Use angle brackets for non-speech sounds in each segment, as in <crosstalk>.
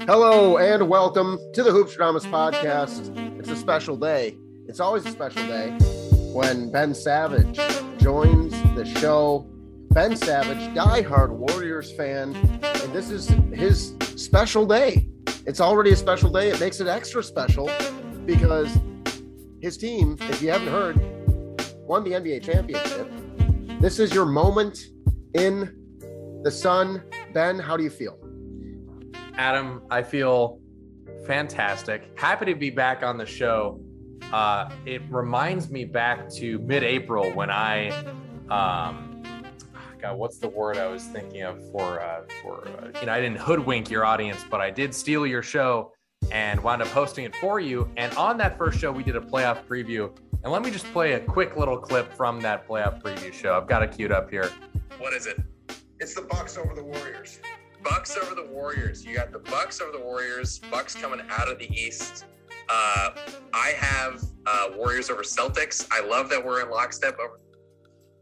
Hello and welcome to the Hoopstradamus podcast. It's a special day. It's always a special day when Ben Savage joins the show. Ben Savage, diehard Warriors fan, and this is his special day. It's already a special day. It makes it extra special because his team, if you haven't heard, won the NBA championship. This is your moment in the sun. Ben, how do you feel? Adam, I feel fantastic. Happy to be back on the show. Uh, it reminds me back to mid-April when I, um, God, what's the word I was thinking of for uh, for uh, you know I didn't hoodwink your audience, but I did steal your show and wound up hosting it for you. And on that first show, we did a playoff preview. And let me just play a quick little clip from that playoff preview show. I've got it queued up here. What is it? It's the Bucks over the Warriors. Bucks over the Warriors. You got the Bucks over the Warriors. Bucks coming out of the East. Uh, I have uh, Warriors over Celtics. I love that we're in lockstep over.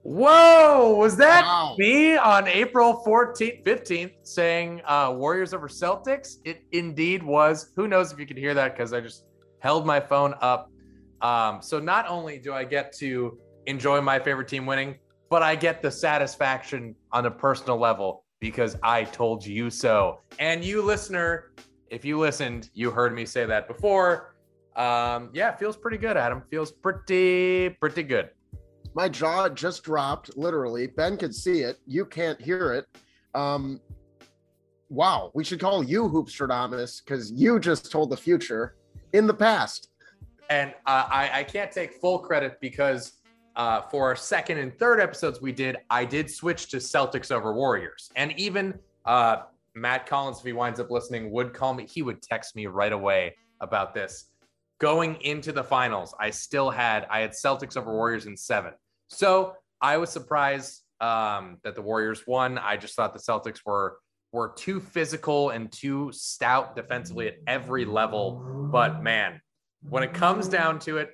Whoa, was that Wow. me on April 14th, 15th saying uh, Warriors over Celtics? It indeed was. Who knows if you could hear that because I just held my phone up. Um, so not only do I get to enjoy my favorite team winning, but I get the satisfaction on a personal level because I told you so. And you, listener, if you listened, you heard me say that before. Um, yeah, feels pretty good, Adam. Feels pretty, pretty good. My jaw just dropped, literally. Ben could see it. You can't hear it. Um, wow, we should call you Hoopstradamus because you just told the future in the past. and uh, I, I can't take full credit because uh, for our second and third episodes we did, I did switch to Celtics over Warriors, and even uh, Matt Collins, if he winds up listening, would call me. He would text me right away about this. Going into the finals, I still had I had Celtics over Warriors in seven, so I was surprised um, that the Warriors won. I just thought the Celtics were were too physical and too stout defensively at every level. But man, when it comes down to it,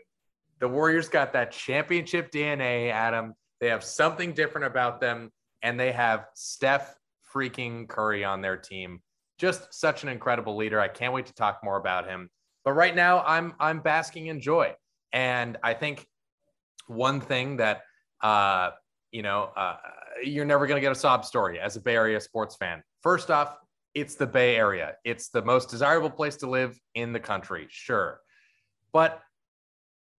the Warriors got that championship DNA, Adam. They have something different about them, and they have Steph freaking Curry on their team. Just such an incredible leader. I can't wait to talk more about him. But right now, I'm I'm basking in joy, and I think one thing that uh, you know uh, you're never going to get a sob story as a Bay Area sports fan. First off, it's the Bay Area. It's the most desirable place to live in the country, sure. But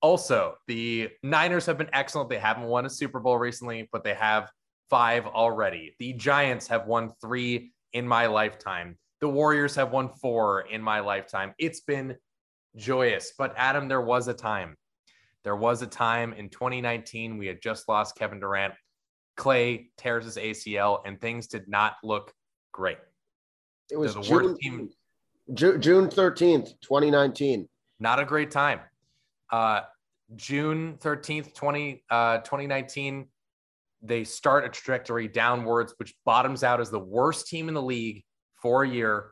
also, the Niners have been excellent. They haven't won a Super Bowl recently, but they have five already. The Giants have won three in my lifetime. The Warriors have won four in my lifetime. It's been joyous. But Adam, there was a time. There was a time in 2019 we had just lost Kevin Durant. Klay tears his ACL, and things did not look great. It was the June, worst team. Ju- June 13th, 2019. not a great time. Uh, June 13th, 20, uh, 2019, they start a trajectory downwards, which bottoms out as the worst team in the league for a year.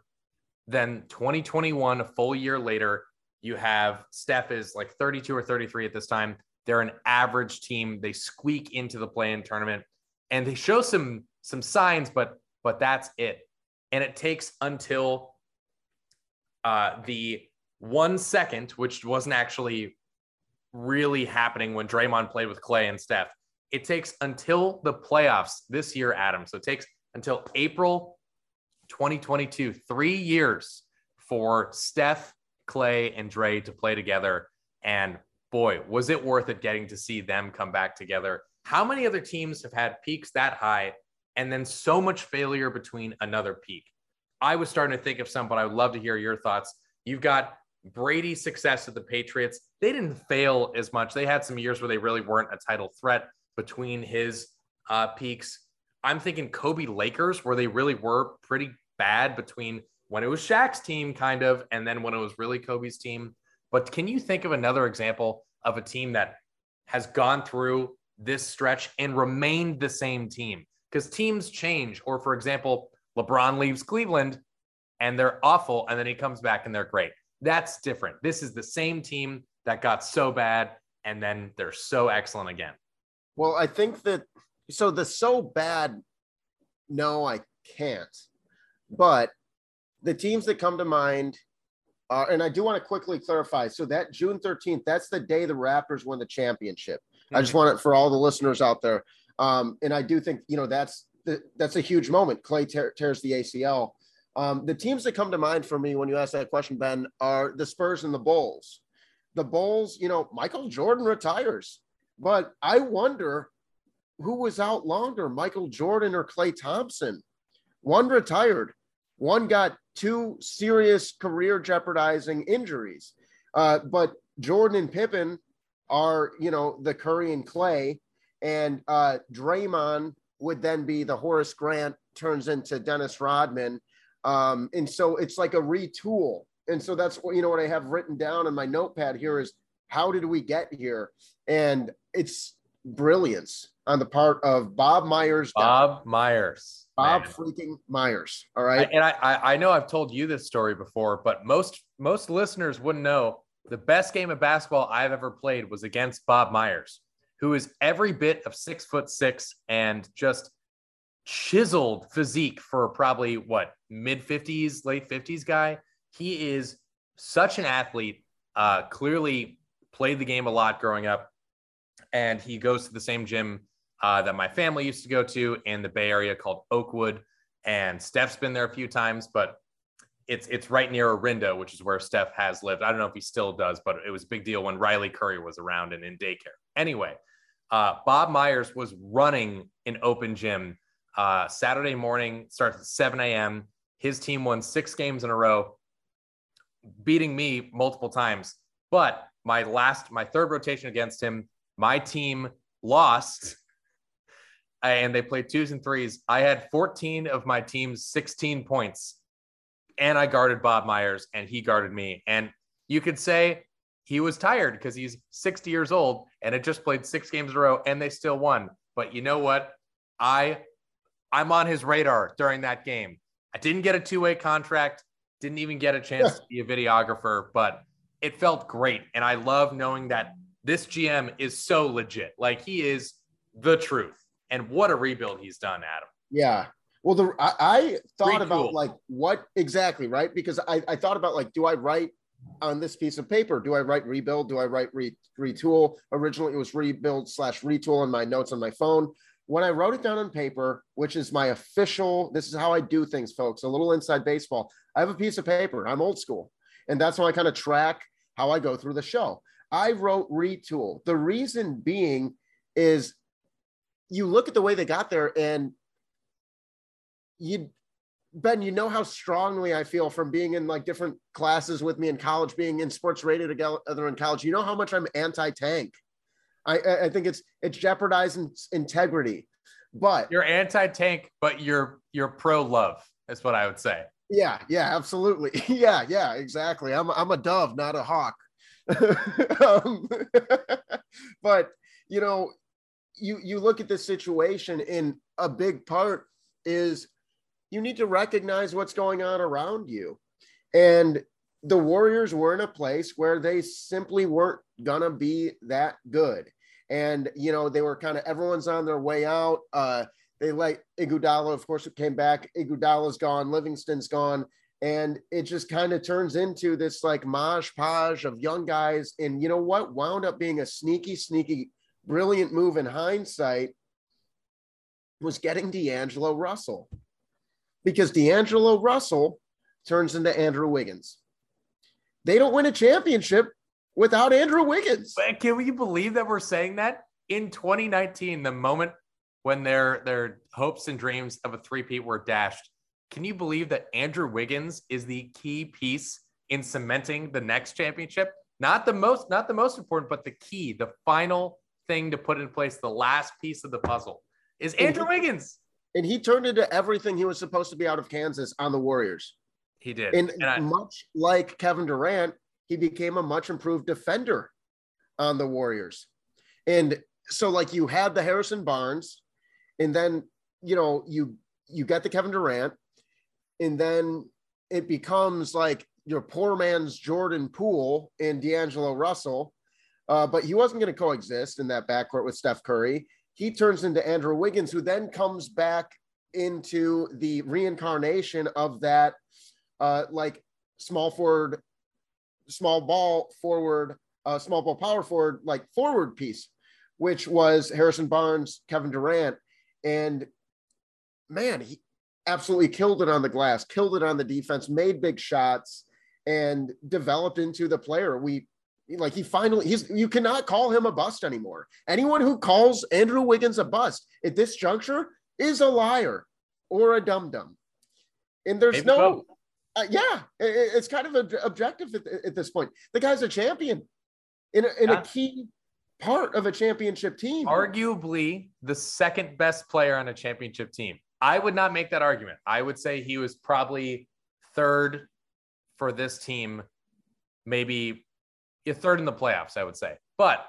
Then 2021, a full year later, you have Steph is like 32 or 33 at this time. They're an average team. They squeak into the play-in tournament and they show some some signs, but but that's it. And it takes until uh, the one second, which wasn't actually really happening when Draymond played with Klay and Steph. It takes until the playoffs this year, Adam. So it takes until April 2022, three years for Steph, Klay, and Dre to play together. And boy, was it worth it getting to see them come back together. How many other teams have had peaks that high and then so much failure between another peak? I was starting to think of some, but I would love to hear your thoughts. You've got Brady's success at the Patriots. They didn't fail as much. They had some years where they really weren't a title threat between his uh, peaks. I'm thinking Kobe Lakers, where they really were pretty bad between when it was Shaq's team, kind of, and then when it was really Kobe's team. But can you think of another example of a team that has gone through this stretch and remained the same team? Because teams change. Or, for example, LeBron leaves Cleveland and they're awful, and then he comes back and they're great. That's different. This is the same team that got so bad and then they're so excellent again. Well, I think that so the so bad, no, I can't. But the teams that come to mind are, and I do want to quickly clarify. So that June 13th, that's the day the Raptors won the championship. Mm-hmm. I just want it for all the listeners out there. Um, and I do think, you know, that's the, that's a huge moment. Klay te- tears the ACL. Um, the teams that come to mind for me when you ask that question, Ben, are the Spurs and the Bulls. The Bulls, you know, Michael Jordan retires, but I wonder who was out longer, Michael Jordan or Klay Thompson. One retired, one got two serious career jeopardizing injuries. Uh, but Jordan and Pippen are, you know, the Curry and Klay, and uh, Draymond would then be the Horace Grant turns into Dennis Rodman. Um, and so it's like a retool. And so that's what, you know, what I have written down in my notepad here is how did we get here? And it's brilliance on the part of Bob Myers. Bob Myers. Bob man. freaking Myers. All right. I, and I, I know I've told you this story before, but most most listeners wouldn't know the best game of basketball I've ever played was against Bob Myers, who is every bit of six foot six and just chiseled physique for probably what mid 50s, late 50s guy. He is such an athlete. Uh, clearly played the game a lot growing up, and he goes to the same gym uh, that my family used to go to in the Bay Area called Oakwood. And Steph's been there a few times, but it's it's right near Orinda, which is where Steph has lived. I don't know if he still does, but it was a big deal when Riley Curry was around and in daycare. Anyway, uh, Bob Myers was running an open gym uh, Saturday morning, starts at 7 a.m. His team won six games in a row, beating me multiple times. But my last, my third rotation against him, my team lost and they played twos and threes. I had 14 of my team's 16 points, and I guarded Bob Myers, and he guarded me. And you could say he was tired because he's 60 years old and had just played six games in a row, and they still won. But you know what? I I'm on his radar during that game. I didn't get a two-way contract, didn't even get a chance to be a videographer, but it felt great. And I love knowing that this GM is so legit. Like he is the truth and what a rebuild he's done, Adam. Yeah. Well, the I, I thought about like what exactly, right? Because I, I thought about like, do I write on this piece of paper? Do I write rebuild? Do I write re, retool? Originally, it was rebuild slash retool in my notes on my phone. When I wrote it down on paper, which is my official, this is how I do things, folks. A little inside baseball. I have a piece of paper. I'm old school, and that's how I kind of track how I go through the show. I wrote retool. The reason being is you look at the way they got there and you Ben, you know how strongly I feel from being in like different classes with me in college, being in sports radio together in college. You know how much I'm anti-tank. I, I think it's it's jeopardizing integrity. But you're anti-tank, but you're you're pro-love. That's what I would say. Yeah, yeah, absolutely. <laughs> Yeah, yeah, exactly. I'm I'm a dove, not a hawk. <laughs> um, <laughs> but you know, you you look at this situation in a big part is you need to recognize what's going on around you. And the warriors were in a place where they simply weren't gonna be that good. And you know they were kind of everyone's on their way out. Uh they let Iguodala, of course, came back. Iguodala's gone, Livingston's gone, and it just kind of turns into this like mosh podge of young guys. And you know what? Wound up being a sneaky, sneaky brilliant move in hindsight was getting D'Angelo Russell because D'Angelo Russell turns into Andrew Wiggins. They don't win a championship without Andrew Wiggins. Can we believe that we're saying that in 2019, the moment when their their hopes and dreams of a three-peat were dashed? Can you believe that Andrew Wiggins is the key piece in cementing the next championship? Not the most, not the most important, but the key, the final thing to put in place, the last piece of the puzzle, is Andrew Wiggins. And he turned into everything he was supposed to be out of Kansas on the Warriors. He did. And, and I, much like Kevin Durant, he became a much improved defender on the Warriors. And so, like, you had the Harrison Barnes, and then, you know, you you get the Kevin Durant, and then it becomes like your poor man's Jordan Poole and D'Angelo Russell, uh, but he wasn't going to coexist in that backcourt with Steph Curry. He turns into Andrew Wiggins, who then comes back into the reincarnation of that, uh, like small forward, small ball forward, uh, small ball power forward, like forward piece, which was Harrison Barnes, Kevin Durant, and man, he absolutely killed it on the glass, killed it on the defense, made big shots, and developed into the player we like. He finally he's you cannot call him a bust anymore. Anyone who calls Andrew Wiggins a bust at this juncture is a liar or a dum dum. And there's Maybe no, uh, yeah, it, it's kind of a, objective at, at, this point. The guy's a champion in a, in a key part of a championship team. Arguably the second best player on a championship team. I would not make that argument. I would say he was probably third for this team, maybe a third in the playoffs, I would say. But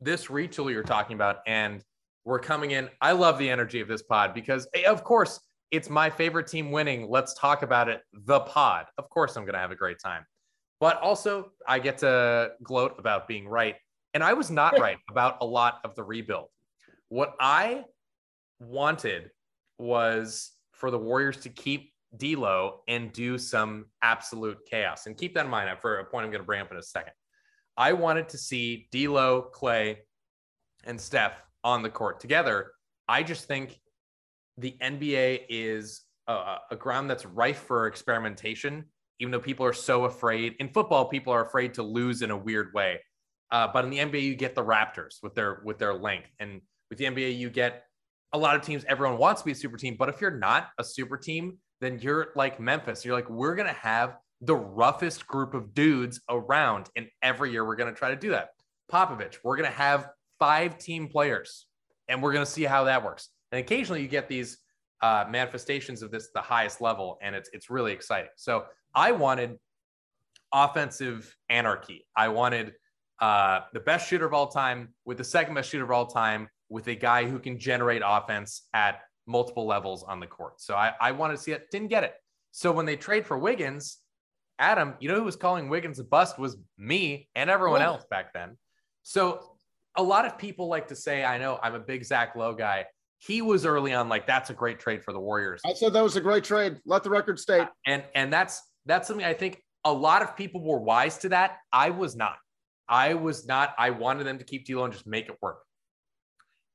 this retool you're talking about, and we're coming in. I love the energy of this pod because, eh, of course, it's my favorite team winning. Let's talk about it. The pod. Of course, I'm going to have a great time. But also, I get to gloat about being right. And I was not <laughs> right about a lot of the rebuild. What I wanted was for the Warriors to keep D'Lo and do some absolute chaos. And keep that in mind for a point I'm going to bring up in a second. I wanted to see D'Lo, Klay, and Steph on the court together. I just think the NBA is a, a ground that's rife for experimentation. Even though people are so afraid in football, people are afraid to lose in a weird way. Uh, but in the NBA, you get the Raptors with their with their length, and with the NBA, you get a lot of teams, everyone wants to be a super team, but if you're not a super team, then you're like Memphis. You're like, we're going to have the roughest group of dudes around. And every year we're going to try to do that. Popovich, we're going to have five team players and we're going to see how that works. And occasionally you get these uh, manifestations of this, the highest level, and it's, it's really exciting. So I wanted offensive anarchy. I wanted uh, the best shooter of all time with the second best shooter of all time with a guy who can generate offense at multiple levels on the court. So I, I wanted to see it, didn't get it. So when they trade for Wiggins, Adam, you know who was calling Wiggins a bust was me and everyone yeah. else back then. So a lot of people like to say, I know I'm a big Zach Lowe guy. He was early on like that's a great trade for the Warriors. I said that was a great trade. Let the record state. Uh, and and that's that's something I think a lot of people were wise to that. I was not. I was not. I wanted them to keep D'Lo and just make it work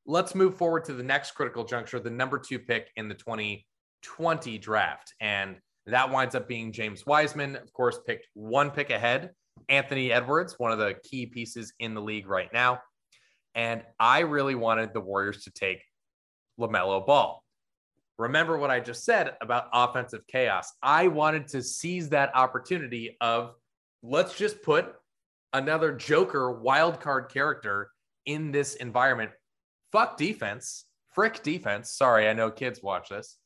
let's move forward to the next critical juncture, the number two pick in the 2020 draft. And that winds up being James Wiseman, of course, picked one pick ahead. Anthony Edwards, one of the key pieces in the league right now. And I really wanted the Warriors to take LaMelo Ball. Remember what I just said about offensive chaos. I wanted to seize that opportunity of let's just put another Joker wild card character in this environment fuck defense, frick defense. Sorry, I know kids watch this.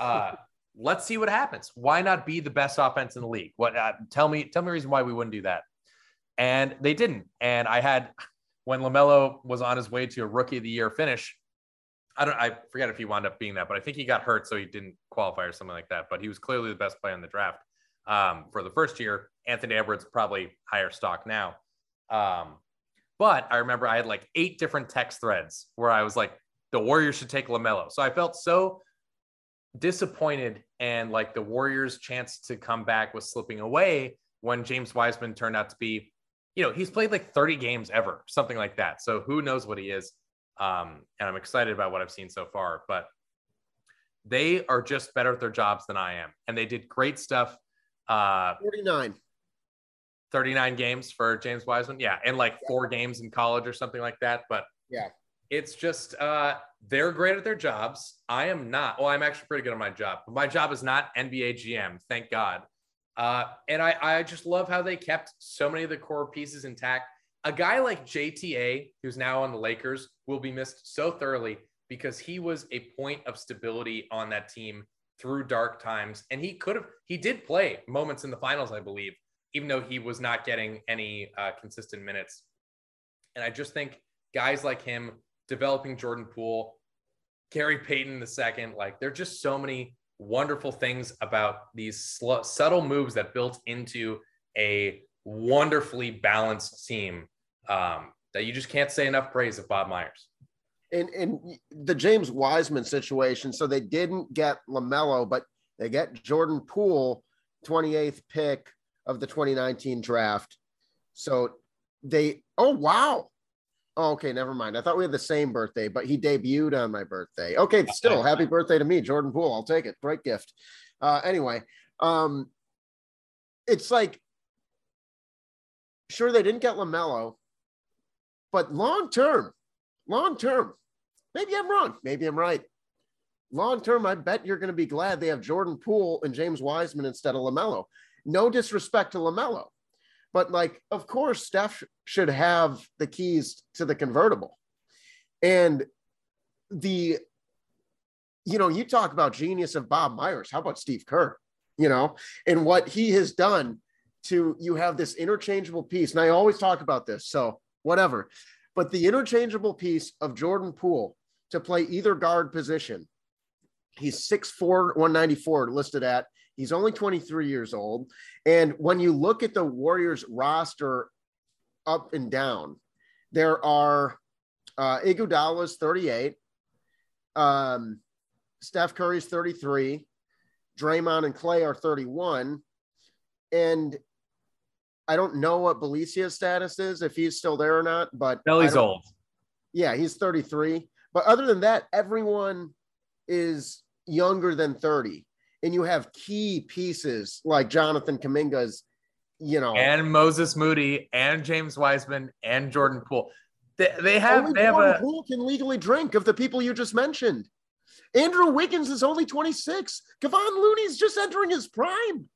Uh, <laughs> let's see what happens. Why not be the best offense in the league? What? Uh, tell me, tell me reason why we wouldn't do that. And they didn't. And I had when LaMelo was on his way to a Rookie of the Year finish. I don't. I forget if he wound up being that, but I think he got hurt, so he didn't qualify or something like that. But he was clearly the best player in the draft um, for the first year. Anthony Edwards probably higher stock now. Um, but I remember I had like eight different text threads where I was like, the Warriors should take LaMelo. So I felt so disappointed and like the Warriors' chance to come back was slipping away when James Wiseman turned out to be, you know, he's played like 30 games ever, something like that. So who knows what he is. Um, and I'm excited about what I've seen so far, but they are just better at their jobs than I am. And they did great stuff. Uh, 49. 39 games for James Wiseman. Yeah. And like four games in college or something like that. But yeah, it's just uh, they're great at their jobs. I am not. Well, I'm actually pretty good at my job, but my job is not NBA GM. Thank God. Uh, and I, I just love how they kept so many of the core pieces intact. A guy like JTA, who's now on the Lakers, will be missed so thoroughly because he was a point of stability on that team through dark times. And he could have, he did play moments in the finals, I believe, even though he was not getting any uh, consistent minutes. And I just think guys like him developing Jordan Poole, Gary Payton the second, like there are just so many wonderful things about these sl- subtle moves that built into a wonderfully balanced team um, that you just can't say enough praise of Bob Myers. And, in the James Wiseman situation, so they didn't get LaMelo, but they get Jordan Poole, 28th pick of the 2019 draft. So they, oh, wow. Oh, okay, never mind. I thought we had the same birthday, but he debuted on my birthday. Okay, <laughs> still happy birthday to me, Jordan Poole. I'll take it. Great gift. Uh, anyway, um, it's like, sure, they didn't get LaMelo, but long term, long term, maybe I'm wrong. Maybe I'm right. Long term, I bet you're going to be glad they have Jordan Poole and James Wiseman instead of LaMelo. No disrespect to LaMelo. But like, of course, Steph should have the keys to the convertible. And the, you know, you talk about genius of Bob Myers. How about Steve Kerr? You know, and what he has done to you have this interchangeable piece. And I always talk about this. So whatever. But the interchangeable piece of Jordan Poole to play either guard position. He's 6'4, 194 listed at. He's only 23 years old. And when you look at the Warriors roster up and down, there are uh, Iguodala's 38, um, Steph Curry's 33, Draymond and Klay are 31. And I don't know what Bjelica's status is, if he's still there or not, but Belly's old. Yeah, he's 33. But other than that, everyone is younger than 30 and you have key pieces like Jonathan Kuminga's, you know, and Moses Moody and James Wiseman and Jordan Poole. They, they have only they have a Poole can legally drink of the people you just mentioned. Andrew Wiggins is only 26. Kevon Looney's just entering his prime.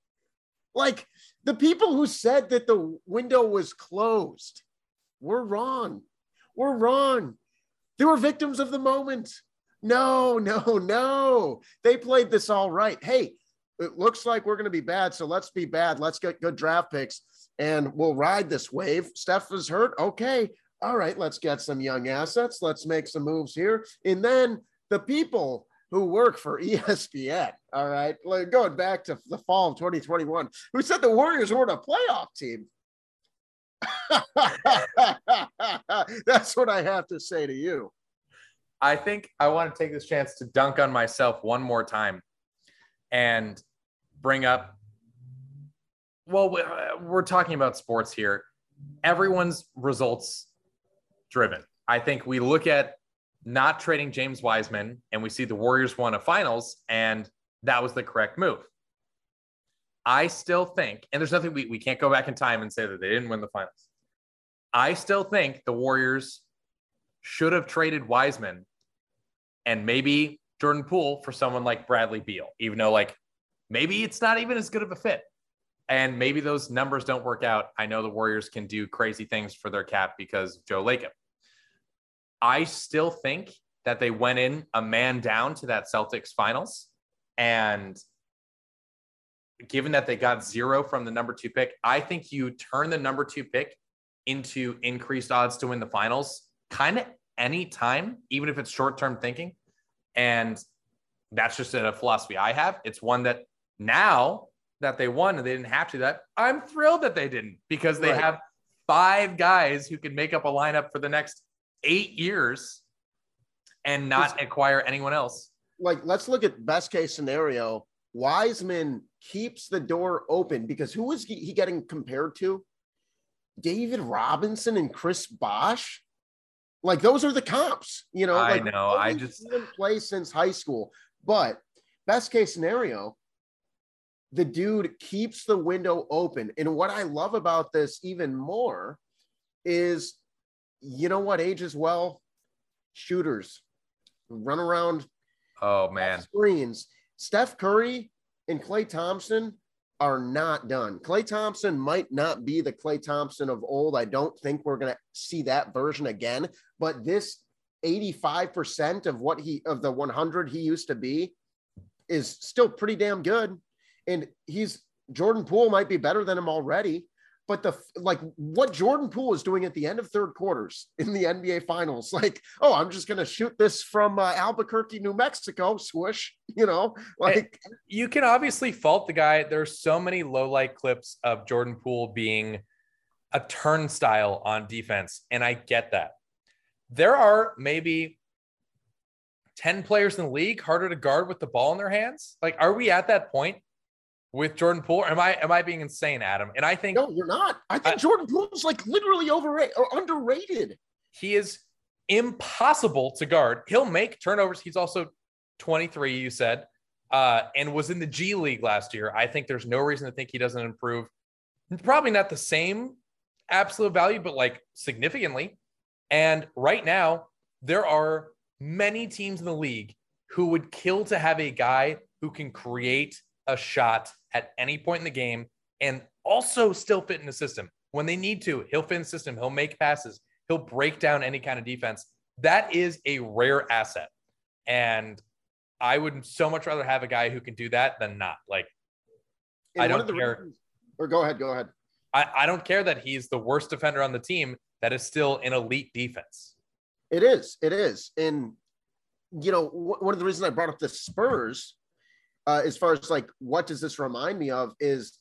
Like the people who said that the window was closed were wrong. We're wrong. They were victims of the moment. No, no, no. They played this all right. Hey, it looks like we're going to be bad. So let's be bad. Let's get good draft picks and we'll ride this wave. Steph is hurt. Okay. All right. Let's get some young assets. Let's make some moves here. And then the people who work for <laughs> ESPN, all right, going back to the fall of 2021, who said the Warriors weren't a playoff team. <laughs> That's what I have to say to you. I think I want to take this chance to dunk on myself one more time and bring up. Well, uh, we're talking about sports here. Everyone's results driven. I think we look at not trading James Wiseman and we see the Warriors won a finals, and that was the correct move. I still think, and there's nothing we, we can't go back in time and say that they didn't win the finals. I still think the Warriors should have traded Wiseman and maybe Jordan Poole for someone like Bradley Beal, even though like maybe it's not even as good of a fit. And maybe those numbers don't work out. I know the Warriors can do crazy things for their cap because Joe Lacob. I still think that they went in a man down to that Celtics finals. And given that they got zero from the number two pick, I think you turn the number two pick into increased odds to win the finals kind of any time, even if it's short term thinking. And that's just a philosophy I have. It's one that now that they won and they didn't have to, that I'm thrilled that they didn't because they right. have five guys who can make up a lineup for the next eight years and not acquire anyone else. Like, let's look at best case scenario. Wiseman keeps the door open because who is he getting compared to? David Robinson and Chris Bosh. Like those are the comps, you know. I like, know. I just play since high school, but best case scenario, the dude keeps the window open. And what I love about this even more is, you know what Age ages well? Shooters run around. Oh man, screens. Steph Curry and Klay Thompson are not done. Klay Thompson might not be the Klay Thompson of old. I don't think we're going to see that version again, but this 85% of what he of the 100 he used to be is still pretty damn good. And he's Jordan Poole might be better than him already, but the like what Jordan Poole is doing at the end of third quarters in the NBA finals, <laughs> like, oh, I'm just gonna shoot this from uh, Albuquerque, New Mexico, swoosh, you know, <laughs> like you can obviously fault the guy. There's so many low light clips of Jordan Poole being a turnstile on defense, and I get that. There are maybe 10 players in the league harder to guard with the ball in their hands. Like, are we at that point? With Jordan Poole? Am I am I being insane, Adam? And I think no, you're not. I think I, Jordan Poole's like literally overrated or underrated. He is impossible to guard. He'll make turnovers. He's also 23, you said, uh, and was in the G League last year. I think there's no reason to think he doesn't improve. Probably not the same absolute value, but like significantly. And right now, there are many teams in the league who would kill to have a guy who can create a shot at any point in the game and also still fit in the system. When they need to, he'll fit in the system, he'll make passes, he'll break down any kind of defense. That is a rare asset. And I would so much rather have a guy who can do that than not. Like, and I don't care. Reasons, or go ahead, go ahead. I, I don't care that he's the worst defender on the team that is still an elite defense. It is. It is. And, you know, one of the reasons I brought up the Spurs uh, as far as like what does this remind me of is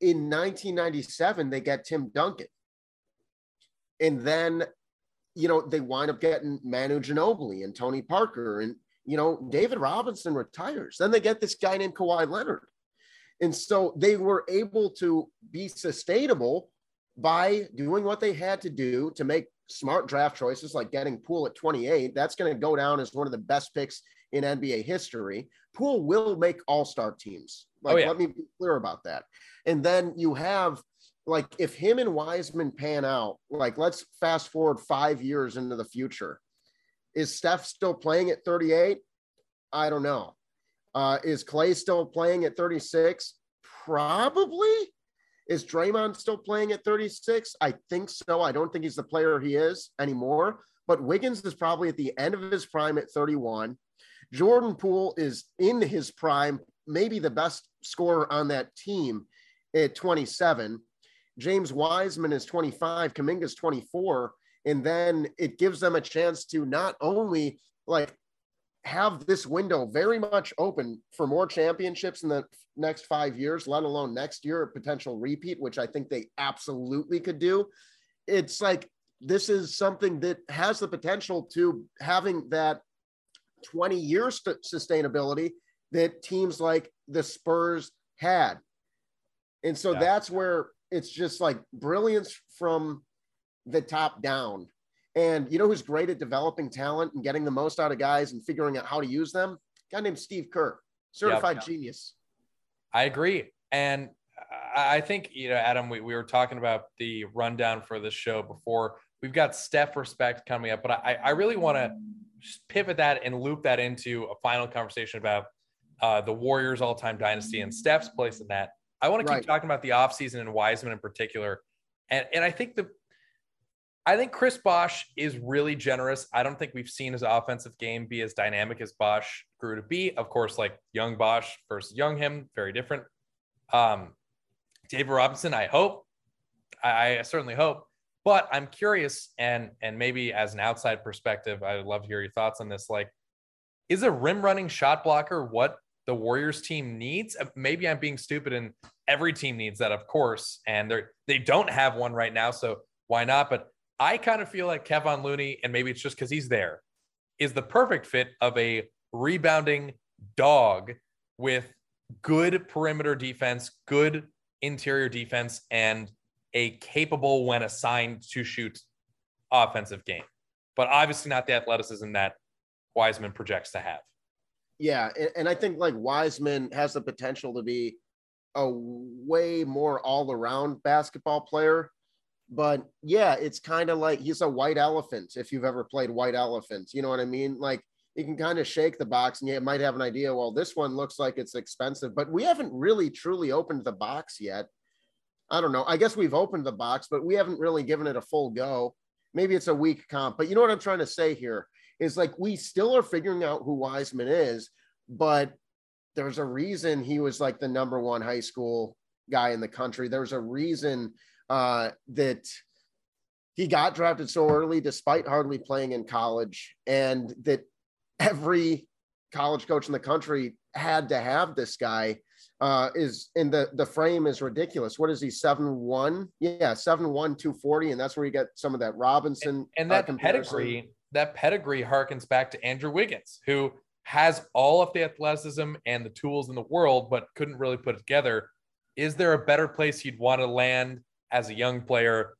in 1997 they get Tim Duncan, and then you know they wind up getting Manu Ginobili and Tony Parker, and you know David Robinson retires. Then they get this guy named Kawhi Leonard, and so they were able to be sustainable by doing what they had to do to make smart draft choices like getting Poole at 28. That's going to go down as one of the best picks in NBA history. Poole will make all star teams. Like, oh, yeah. let me be clear about that. And then you have, like, if him and Wiseman pan out, like, let's fast forward five years into the future. Is Steph still playing at 38? I don't know. Uh, is Klay still playing at 36? Probably. Is Draymond still playing at 36? I think so. I don't think he's the player he is anymore. But Wiggins is probably at the end of his prime at 31. Jordan Poole is in his prime, maybe the best scorer on that team at 27. James Wiseman is 25, Kuminga is 24. And then it gives them a chance to not only like have this window very much open for more championships in the next five years, let alone next year, a potential repeat, which I think they absolutely could do. It's like this is something that has the potential to having that 20 years sustainability that teams like the Spurs had. And so yeah. that's where it's just like brilliance from the top down. And you know who's great at developing talent and getting the most out of guys and figuring out how to use them? A guy named Steve Kerr, certified yep. genius. I agree. And I think, you know, Adam, we, we were talking about the rundown for the show before. We've got Steph respect coming up, but I, I really want to pivot that and loop that into a final conversation about uh, the Warriors all time dynasty and Steph's place in that. I want to keep talking about the offseason and Wiseman in particular. And, and I think the I think Chris Bosh is really generous. I don't think we've seen his offensive game be as dynamic as Bosh grew to be. Of course, like young Bosh versus young him, very different. Um, David Robinson, I hope, I, I certainly hope but I'm curious, and and maybe as an outside perspective, I would love to hear your thoughts on this. Like, is a rim running shot blocker what the Warriors team needs? Uh, maybe I'm being stupid, and every team needs that, of course, and they they don't have one right now, so why not? But I kind of feel like Kevin Looney, and maybe it's just because he's there, is the perfect fit of a rebounding dog with good perimeter defense, good interior defense, and a capable when assigned to shoot offensive game, but obviously not the athleticism that Wiseman projects to have. Yeah, and I think like Wiseman has the potential to be a way more all around basketball player. But yeah, it's kind of like he's a white elephant if you've ever played white elephant. You know what I mean? Like you can kind of shake the box and you might have an idea, well, this one looks like it's expensive, but we haven't really truly opened the box yet. I don't know. I guess we've opened the box, but we haven't really given it a full go. Maybe it's a weak comp, but you know what I'm trying to say here is like we still are figuring out who Wiseman is, but there's a reason he was like the number one high school guy in the country. There's a reason uh, that he got drafted so early, despite hardly playing in college, and that every college coach in the country had to have this guy. Uh, is in the the frame is ridiculous. What is he seven one? Yeah, seven one two forty, and that's where you get some of that Robinson and, and that uh, pedigree. That pedigree harkens back to Andrew Wiggins, who has all of the athleticism and the tools in the world, but couldn't really put it together. Is there a better place you'd want to land as a young player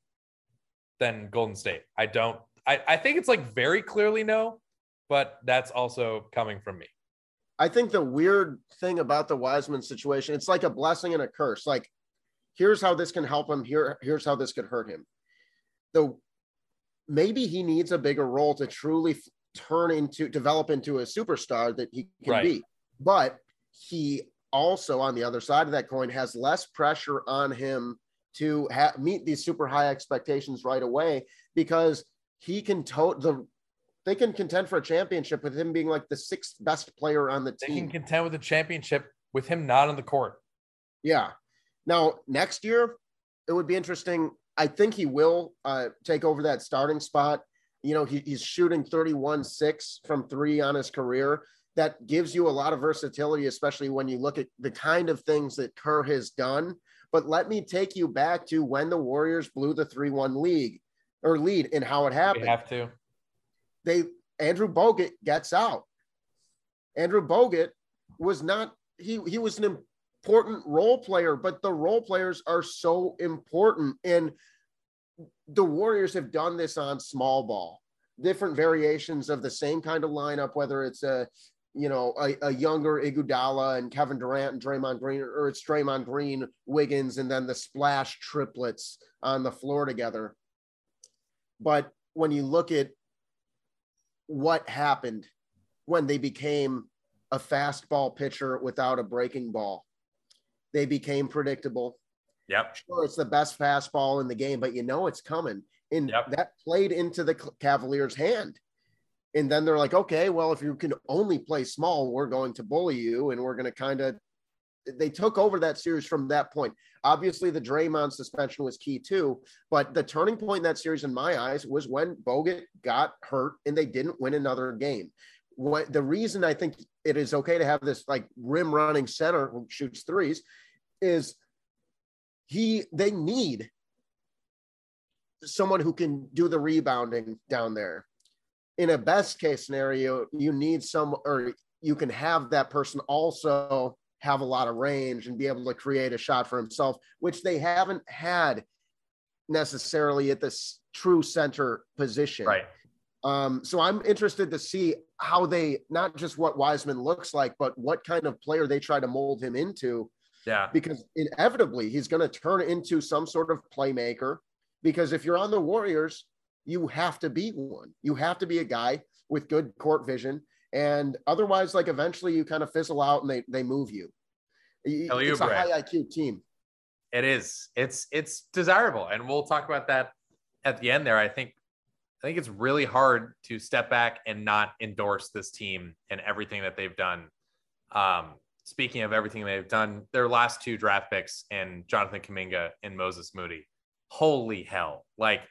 than Golden State? I don't. I, I think it's like very clearly no, but that's also coming from me. I think the weird thing about the Wiseman situation, it's like a blessing and a curse. Like, here's how this can help him. Here, here's how this could hurt him. The maybe he needs a bigger role to truly turn into develop into a superstar that he can right. be. But he also, on the other side of that coin, has less pressure on him to ha- meet these super high expectations right away because he can tote the they can contend for a championship with him being like the sixth best player on the team. They can contend with a championship with him not on the court. Yeah. Now next year, it would be interesting. I think he will uh, take over that starting spot you know, he, he's shooting 31 6 from three on his career. That gives you a lot of versatility, especially when you look at the kind of things that Kerr has done. But let me take you back to when the Warriors blew the 3 1 league or lead and how it happened. We have to. They, Andrew Bogut gets out. Andrew Bogut was not, he, he was an important role player, but the role players are so important. And the Warriors have done this on small ball, different variations of the same kind of lineup, whether it's a you know a, a younger Iguodala and Kevin Durant and Draymond Green, or it's Draymond Green, Wiggins, and then the splash triplets on the floor together. But when you look at what happened when they became a fastball pitcher without a breaking ball, they became predictable Yep. Sure, it's the best fastball in the game, but you know it's coming. And yep. that played into the Cavaliers' hand. And then they're like, okay, well, if you can only play small, we're going to bully you and we're going to kind of. They took over that series from that point. Obviously, the Draymond suspension was key too, but the turning point in that series, in my eyes, was when Bogut got hurt and they didn't win another game. What the reason I think it is okay to have this like rim running center who shoots threes is he they need someone who can do the rebounding down there. In a best case scenario, you need some or you can have that person also have a lot of range and be able to create a shot for himself, which they haven't had necessarily at this true center position. Right. Um, so I'm interested to see how they not just what Wiseman looks like, but what kind of player they try to mold him into yeah. Because inevitably he's going to turn into some sort of playmaker. Because if you're on the Warriors, you have to be one. You have to be a guy with good court vision. And otherwise, like eventually you kind of fizzle out and they, they move you. Tell it's you, a high IQ team. It is. It's it's desirable. And we'll talk about that at the end there. I think I think it's really hard to step back and not endorse this team and everything that they've done. Um, speaking of everything they've done, their last two draft picks and Jonathan Kuminga and Moses Moody. Holy hell. Like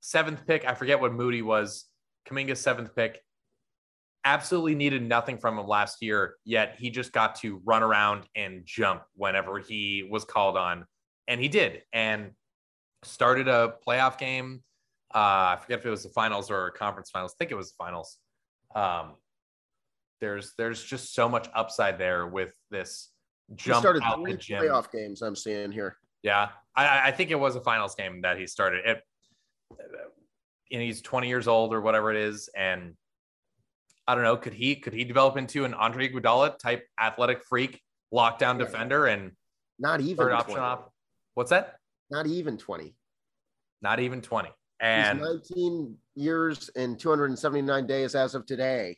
seventh pick, I forget what Moody was. Kuminga's seventh pick. Absolutely needed nothing from him last year, yet he just got to run around and jump whenever he was called on. And he did. And started a playoff game. Uh, I forget if it was the finals or conference finals. I think it was the finals. Um, there's there's just so much upside there with this jump started out three the gym. playoff games. I'm seeing here. Yeah, I, I think it was a finals game that he started. It, and he's 20 years old or whatever it is, and I don't know. Could he could he develop into an Andre Iguodala type athletic freak, lockdown yeah. defender, and not even third 20. option off? What's that? Not even 20. Not even 20. And he's 19 years and 279 days as of today.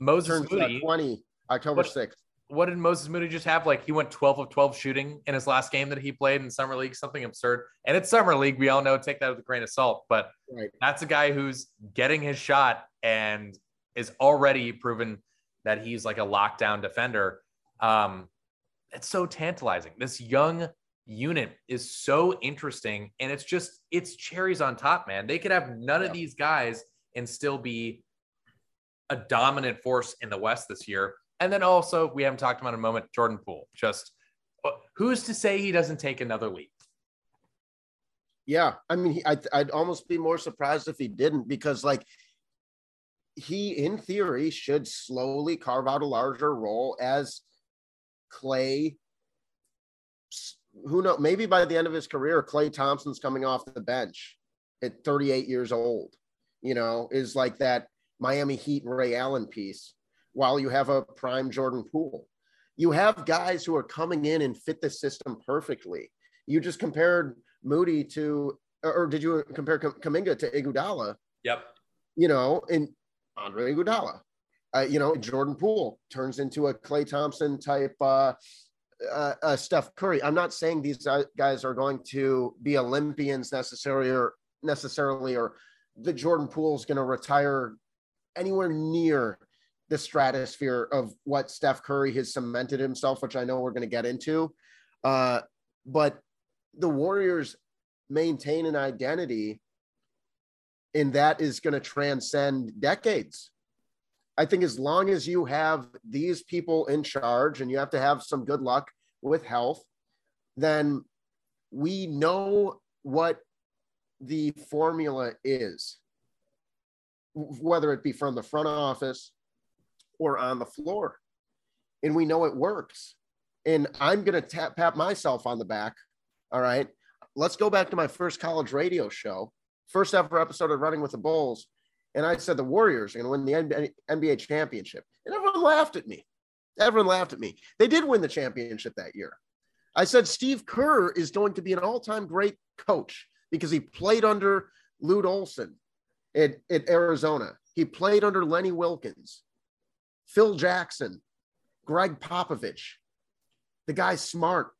Moses Moody, 20 October what, 6th. What did Moses Moody just have? Like he went 12 of 12 shooting in his last game that he played in summer league, something absurd. And it's summer league. We all know, take that with a grain of salt, but right. that's a guy who's getting his shot and is already proven that he's like a lockdown defender. Um, it's so tantalizing. This young unit is so interesting and it's just it's cherries on top man they could have none yeah. of these guys and still be a dominant force in the west this year and then also we haven't talked about in a moment jordan poole just uh, who's to say he doesn't take another leap yeah i mean I'd, I'd almost be more surprised if he didn't because like he in theory should slowly carve out a larger role as Klay. who know maybe by the end of his career Klay thompson's coming off the bench at 38 years old you know is like that miami heat ray allen piece while you have a prime jordan poole you have guys who are coming in and fit the system perfectly you just compared moody to or did you compare Kuminga to Iguodala? Yep. You know, and Andre Iguodala, uh, you know, Jordan Poole turns into a Klay Thompson type uh, uh, uh, Steph Curry. I'm not saying these guys are going to be Olympians necessarily, or necessarily, or the Jordan Poole is going to retire anywhere near the stratosphere of what Steph Curry has cemented himself, which I know we're going to get into. Uh, but the Warriors maintain an identity, and that is going to transcend decades. I think as long as you have these people in charge and you have to have some good luck with health, then we know what the formula is, whether it be from the front office or on the floor. And we know it works. And I'm going to tap pat myself on the back. All right. Let's go back to my first college radio show, first ever episode of Running with the Bulls and I said the Warriors are going to win the NBA championship. And everyone laughed at me. Everyone laughed at me. They did win the championship that year. I said Steve Kerr is going to be an all time great coach because he played under Lute Olson at, at Arizona. He played under Lenny Wilkens, Phil Jackson, Gregg Popovich. The guy's smart.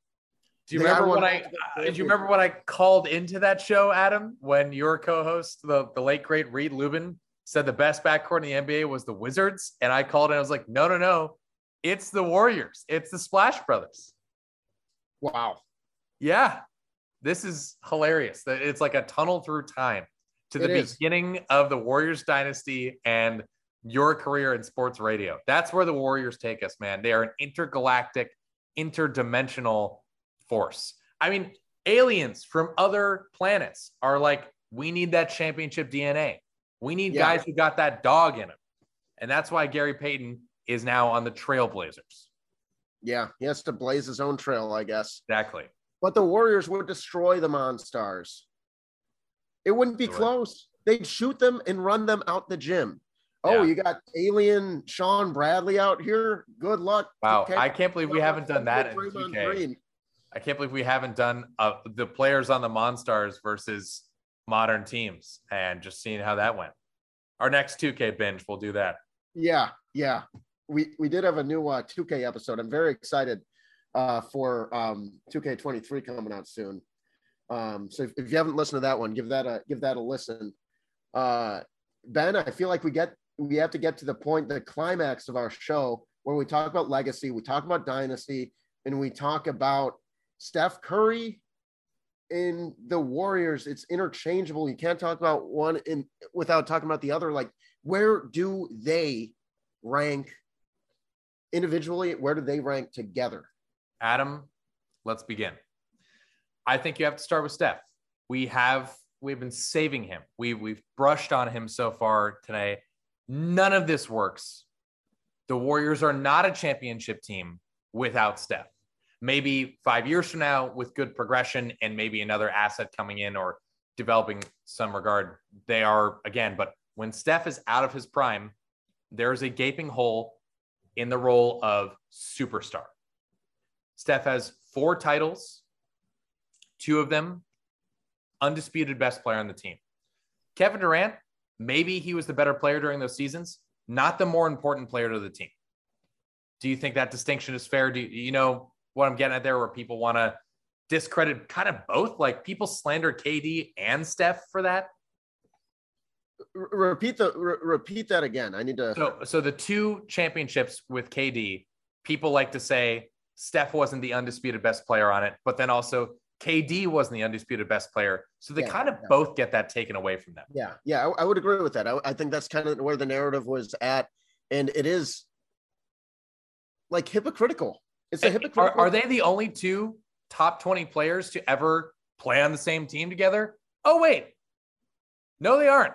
Do you remember when I? Uh, do you remember what I called into that show, Adam? When your co-host, the, the late great Reed Lubin, said the best backcourt in the NBA was the Wizards, and I called and I was like, no, no, no, it's the Warriors, it's the Splash Brothers. Wow. Yeah, this is hilarious. It's like a tunnel through time to the beginning of the Warriors dynasty and your career in sports radio. That's where the Warriors take us, man. They are an intergalactic, interdimensional force. I mean, aliens from other planets are like, we need that championship DNA. We need yeah. guys who got that dog in them. And that's why Gary Payton is now on the Trailblazers. Yeah, he has to blaze his own trail, I guess. Exactly. But the Warriors would destroy the Monstars. It wouldn't be close. They'd shoot them and run them out the gym. Oh, yeah. you got alien Shawn Bradley out here. Good luck. Wow, I can't believe we haven't done that in 2K. I can't believe we haven't done uh, the players on the Monstars versus modern teams and just seeing how that went. Our next 2K binge, we'll do that. Yeah, yeah. We we did have a new uh, 2K episode. I'm very excited uh, for um, 2K23 coming out soon. Um, so if, if, you haven't listened to that one, give that a give that a listen. Uh, ben, I feel like we get we have to get to the point, the climax of our show, where we talk about legacy, we talk about dynasty, and we talk about Steph Curry in the Warriors, it's interchangeable. You can't talk about one in without talking about the other. Like, where do they rank individually? Where do they rank together? Adam, let's begin. I think you have to start with Steph. We have we've been saving him. We we've brushed on him so far today. None of this works. The Warriors are not a championship team without Steph maybe five years from now with good progression and maybe another asset coming in or developing some regard, they are again. But when Steph is out of his prime, there's a gaping hole in the role of superstar. Steph has four titles, two of them undisputed best player on the team. Kevin Durant, maybe he was the better player during those seasons, not the more important player to the team. Do you think that distinction is fair? Do you, you know what I'm getting at there, where people want to discredit kind of both? Like people slander KD and Steph for that. repeat the re- repeat that again. I need to. So, so the two championships with KD, people like to say Steph wasn't the undisputed best player on it, but then also KD wasn't the undisputed best player. So they Yeah, kind of yeah. both get that taken away from them. Yeah, yeah, I, I would agree with that. I, I think that's kind of where the narrative was at, and it is like hypocritical. It's a Are, are they the only two top 20 players to ever play on the same team together? Oh, wait. No, they aren't.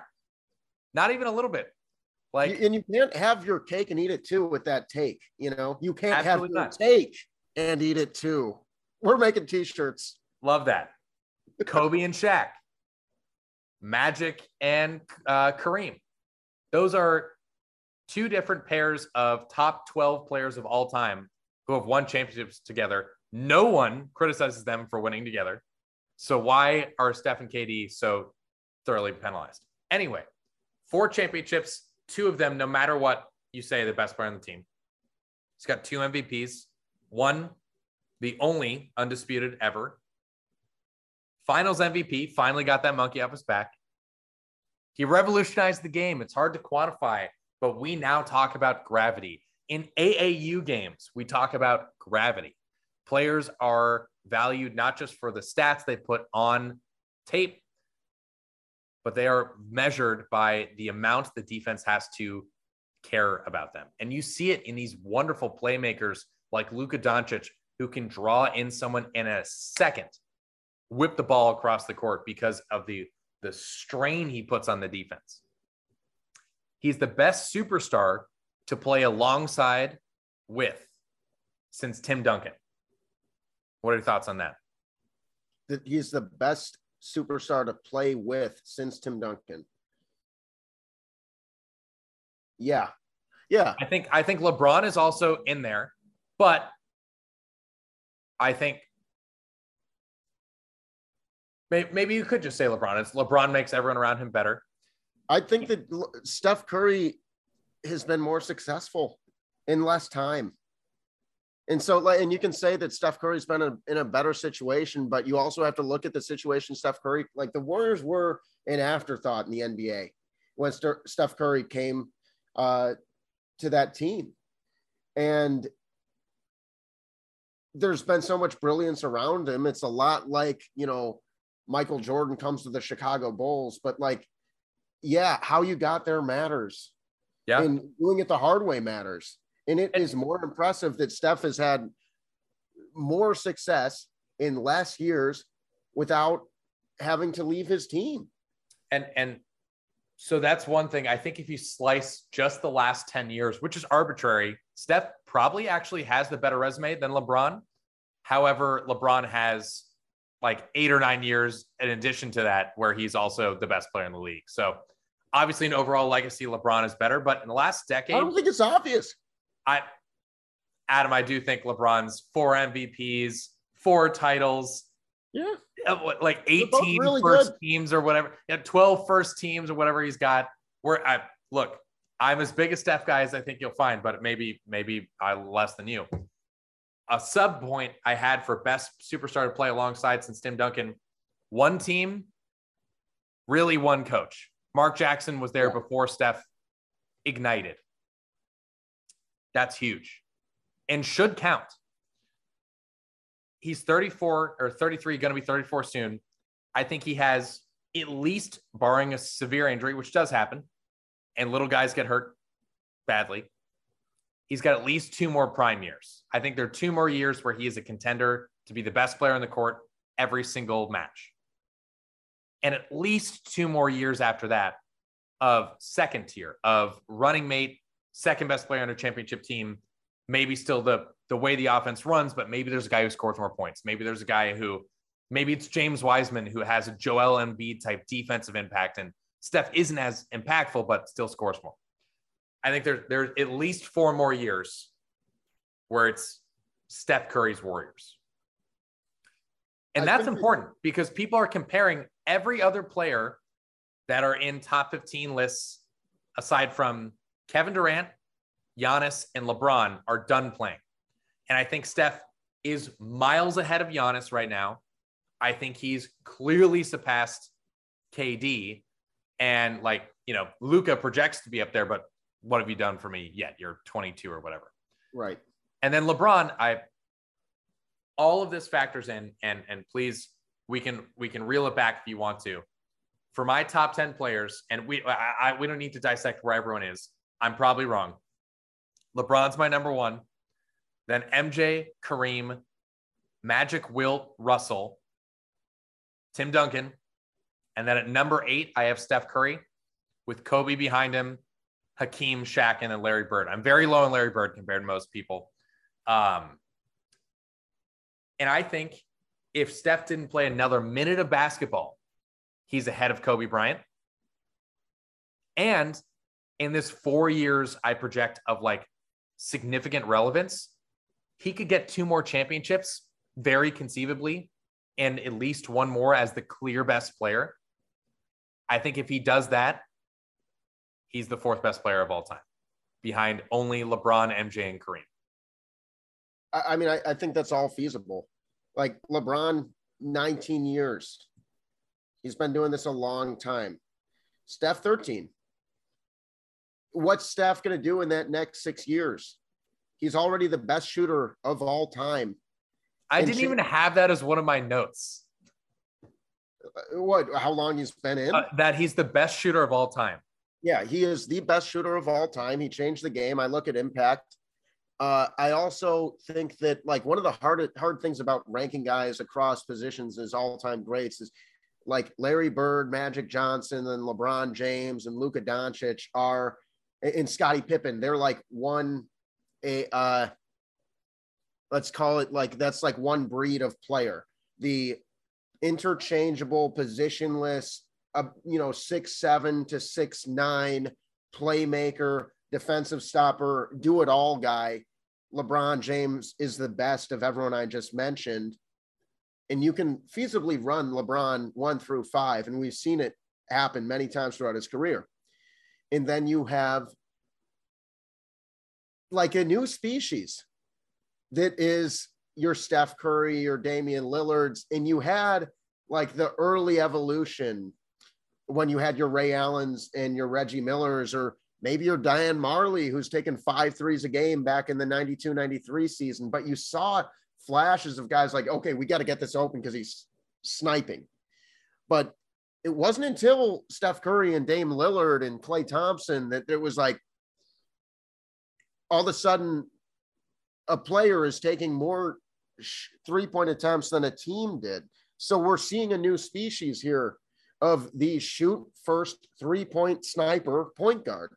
Not even a little bit. Like, and you can't have your cake and eat it too with that take. You know, you can't have your not. take and eat it too. We're making t-shirts. love that. Kobe and Shaq, Magic and uh, Kareem. Those are two different pairs of top 12 players of all time who have won championships together. No one criticizes them for winning together. So why are Steph and KD so thoroughly penalized? Anyway, four championships, two of them, no matter what you say, the best player on the team. He's got two MVPs, one, the only undisputed ever. Finals MVP, finally got that monkey off his back. He revolutionized the game. It's hard to quantify, but we now talk about gravity. In AAU games, we talk about gravity. Players are valued not just for the stats they put on tape, but they are measured by the amount the defense has to care about them. And you see it in these wonderful playmakers like Luka Doncic, who can draw in someone in a second, whip the ball across the court because of the, the strain he puts on the defense. He's the best superstar to play alongside with since Tim Duncan. What are your thoughts on that? That he's the best superstar to play with since Tim Duncan. Yeah, yeah, I think I think LeBron is also in there, but I think maybe you could just say LeBron. It's LeBron makes everyone around him better. I think that Steph Curry has been more successful in less time. And so, and you can say that Steph Curry's been a, in a better situation, but you also have to look at the situation Steph Curry, like the Warriors were an afterthought in the NBA when St- Steph Curry came uh, to that team. And there's been so much brilliance around him. It's a lot like, you know, Michael Jordan comes to the Chicago Bulls, but like, yeah, how you got there matters. Yeah. And doing it the hard way matters. And it is more impressive that Steph has had more success in less years without having to leave his team. and and so that's one thing i think if you slice just the last 10 years which is arbitrary steph probably actually has the better resume than lebron however lebron has like eight or nine years in addition to that where he's also the best player in the league so obviously an overall legacy lebron is better but in the last decade, I don't think it's obvious. I, Adam, I do think LeBron's four MVPs, four titles, Yeah. uh, like They're 18 really first good. teams or whatever, yeah, 12 first teams or whatever he's got. Where I look, I'm as big a Steph guy as I think you'll find, but maybe maybe I less than you. A sub point I had for best superstar to play alongside since Tim Duncan, one team, really one coach. Mark Jackson was there Yeah. before Steph ignited. That's huge and should count. He's 34 or 33, going to be 34 soon. I think he has at least, barring a severe injury, which does happen, and little guys get hurt badly. He's got at least two more prime years. I think there are two more years where he is a contender to be the best player on the court every single match. And at least two more years after that of second tier, of running mate, second best player on a championship team, maybe still the the way the offense runs, but maybe there's a guy who scores more points. Maybe there's a guy who maybe it's James Wiseman who has a Joel Embiid type defensive impact, and Steph isn't as impactful, but still scores more. I think there's there's at least four more years where it's Steph Curry's Warriors. And I that's important because people are comparing every other player that are in top 15 lists aside from Kevin Durant, Giannis, and LeBron are done playing. And I think Steph is miles ahead of Giannis right now. I think he's clearly surpassed KD. And like, you know, Luka projects to be up there, but what have you done for me yet? You're 22 or whatever. Right. And then LeBron, I all of this factors in, and and please, we can we can reel it back if you want to. For my top ten players, and we I, I we don't need to dissect where everyone is. I'm probably wrong. LeBron's my number one. Then MJ, Kareem, Magic, Wilt, Russell, Tim Duncan, and then at number eight, I have Steph Curry with Kobe behind him, Hakeem, Shaq, and then Larry Bird. I'm very low on Larry Bird compared to most people. Um, and I think if Steph didn't play another minute of basketball, he's ahead of Kobe Bryant. And in this four years, I project of like significant relevance, he could get two more championships very conceivably and at least one more as the clear best player. I think if he does that, he's the fourth best player of all time, behind only LeBron, MJ, and Kareem. I, mean, I, I think that's all feasible. Like LeBron, 19 years. He's been doing this a long time. Steph, 13. What's Steph going to do in that next six years? He's already the best shooter of all time. I And didn't shoot- even have that as one of my notes. What? How long he's been in? uh, that he's the best shooter of all time. Yeah, he is the best shooter of all time. He changed the game. I look at impact. Uh, I also think that like one of the hard hard things about ranking guys across positions as all time greats is like Larry Bird, Magic Johnson, and LeBron James and Luka Doncic are and Scottie Pippen. They're like one a uh, let's call it like that's like one breed of player. The interchangeable, positionless, uh, you know, six seven to six nine playmaker, defensive stopper, do it all guy. LeBron James is the best of everyone I just mentioned. And you can feasibly run LeBron one through five, and we've seen it happen many times throughout his career. And then you have like a new species that is your Steph Curry, your Damian Lillards, and you had like the early evolution when you had your Ray Allens and your Reggie Millers, or maybe you're Dan Majerle, who's taken five threes a game back in the 92 93 season. But you saw flashes of guys like, okay, we got to get this open because he's sniping. But it wasn't until Steph Curry and Dame Lillard and Klay Thompson that it was like all of a sudden a player is taking more three point attempts than a team did. So we're seeing a new species here of the shoot first three point sniper point guard.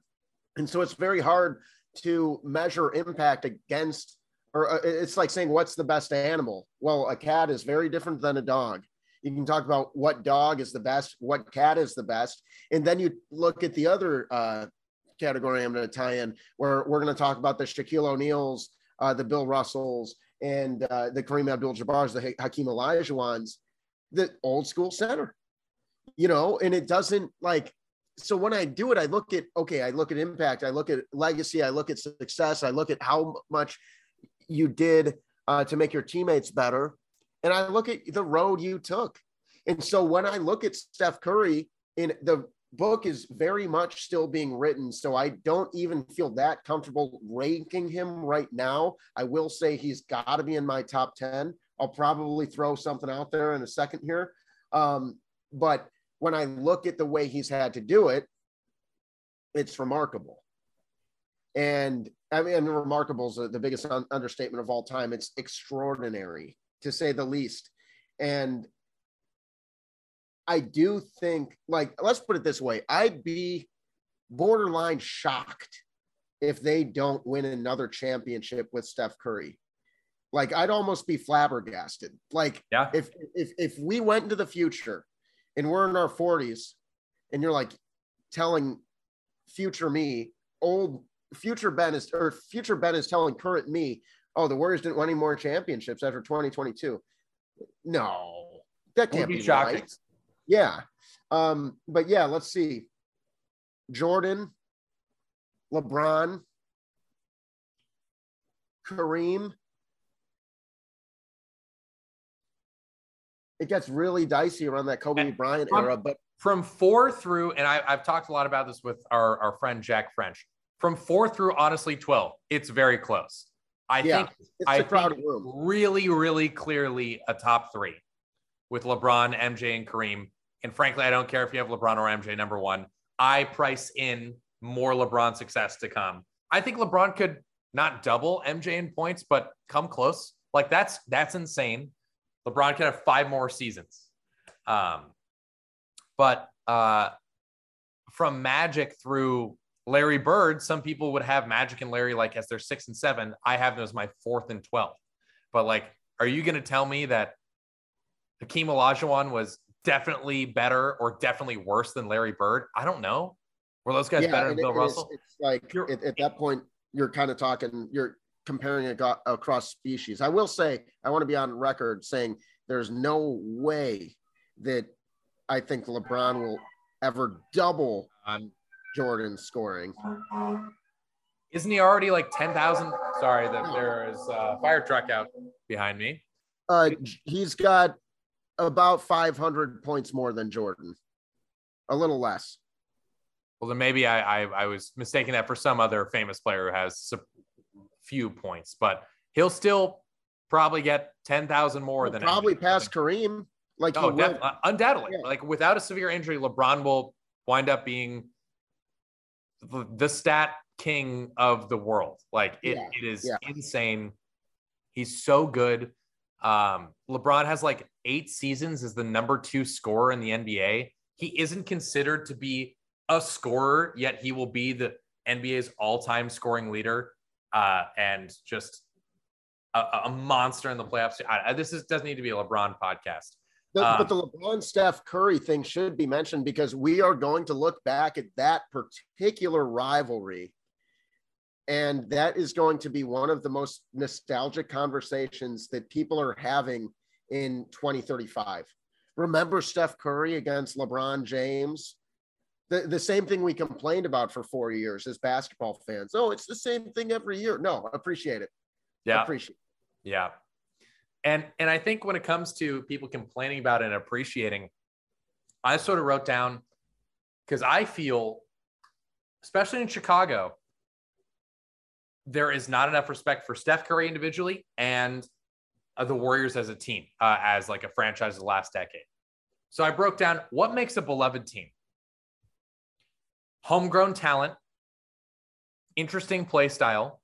And so it's very hard to measure impact against, or uh, it's like saying, what's the best animal? Well, a cat is very different than a dog. You can talk about what dog is the best, what cat is the best. And then you look at the other uh, category I'm going to tie in, where we're going to talk about the Shaquille O'Neal's, uh, the Bill Russells, and uh, the Kareem Abdul-Jabbar's, the Hakeem Olajuwons, the old school center you know, and it doesn't like, so when I do it, I look at, okay, I look at impact, I look at legacy, I look at success, I look at how much you did uh, to make your teammates better. And I look at the road you took. And so when I look at Steph Curry, in the book is very much still being written. So I don't even feel that comfortable ranking him right now. I will say he's got to be in my top 10. I'll probably throw something out there in a second here. Um, but when I look at the way he's had to do it, it's remarkable. And I mean, remarkable is the biggest un- understatement of all time. It's extraordinary to say the least. And I do think, like, let's put it this way I'd be borderline shocked if they don't win another championship with Steph Curry. Like, I'd almost be flabbergasted. Like, Yeah. if if if we went into the future and we're in our 40s and you're like telling future me old future ben is or future ben is telling current me oh the warriors didn't win any more championships after 2022 no that can't be be, shocking. right yeah. Um but yeah let's see. Jordan lebron kareem it gets really dicey around that Kobe And Bryant from- era, but From four through, and I, I've talked a lot about this with our, our friend Jack French. From four through honestly 12, it's very close. I Yeah, think It's I think room. really, really clearly a top three with LeBron, MJ, and Kareem. And frankly, I don't care if you have LeBron or MJ number one. I price in more LeBron success to come. I think LeBron could not double MJ in points, but come close. Like that's that's insane. LeBron could have five more seasons. Um, but uh, from Magic through Larry Bird, some people would have Magic and Larry like as their six and seven. I have them as my fourth and 12th. But like, are you going to tell me that Hakeem Olajuwon was definitely better or definitely worse than Larry Bird? I don't know. Were those guys better than it- Bill it's- Russell? It's, like at, at that point, you're kind of talking, you're comparing it across species. I will say, I want to be on record saying there's no way that I think LeBron will ever double on Jordan's scoring. Isn't he already like 10,000? Sorry, that there is a fire truck out behind me. Uh, he's got about 500 points more than Jordan, a little less. Well, then maybe I, I, I was mistaking that for some other famous player who has few points, but he'll still probably get 10,000 more than Probably MJ. past Kareem. Like Oh, def- uh, undoubtedly. Yeah. Like without a severe injury, LeBron will wind up being the, the stat king of the world. Like it, Yeah, it is yeah. insane. He's so good. Um, LeBron has like eight seasons as the number two scorer in the NBA. He isn't considered to be a scorer, yet he will be the NBA's all-time scoring leader, uh, and just a, a monster in the playoffs. I, I- this is, doesn't need to be a LeBron podcast. The- Um, but the LeBron Steph Curry thing should be mentioned because we are going to look back at that particular rivalry. And that is going to be one of the most nostalgic conversations that people are having in 2035. Remember Steph Curry against LeBron James? The, the same thing we complained about for four years as basketball fans. Oh, it's the same thing every year. No, appreciate it. Yeah. Appreciate it. Yeah. And and I think when it comes to people complaining about and appreciating, I sort of wrote down because I feel, especially in Chicago, there is not enough respect for Steph Curry individually and uh, the Warriors as a team, uh, as like a franchise of the last decade. So I broke down what makes a beloved team. Homegrown talent, interesting play style,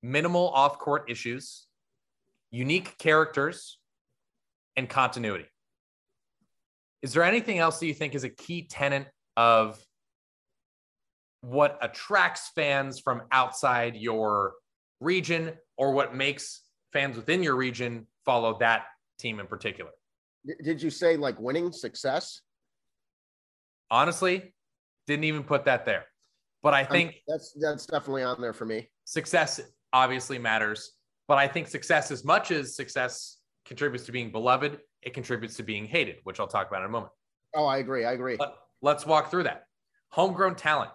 minimal off-court issues, unique characters, and continuity. Is there anything else that you think is a key tenet of what attracts fans from outside your region or what makes fans within your region follow that team in particular? Did you say like winning success? Honestly, didn't even put that there. But I think that's that's definitely on there for me. success obviously matters, but I think success, as much as success contributes to being beloved, it contributes to being hated, which I'll talk about in a moment. Oh, I agree. I agree. Let, let's walk through that. Homegrown talent.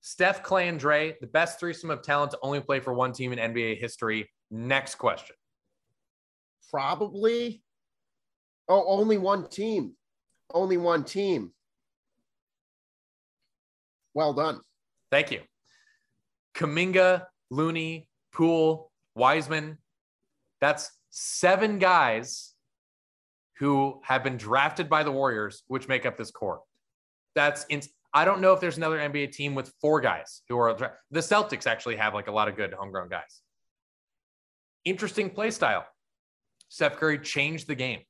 Steph, Klay, and Dre, the best threesome of talent to only play for one team in NBA history. Next question. Probably. Oh, only one team. Only one team. Well done. Thank you. Kuminga, Looney, Poole, Wiseman. That's seven guys who have been drafted by the Warriors, which make up this core. That's in, I don't know if there's another NBA team with four guys who are the Celtics actually have like a lot of good homegrown guys. Interesting play style. Steph Curry changed the game.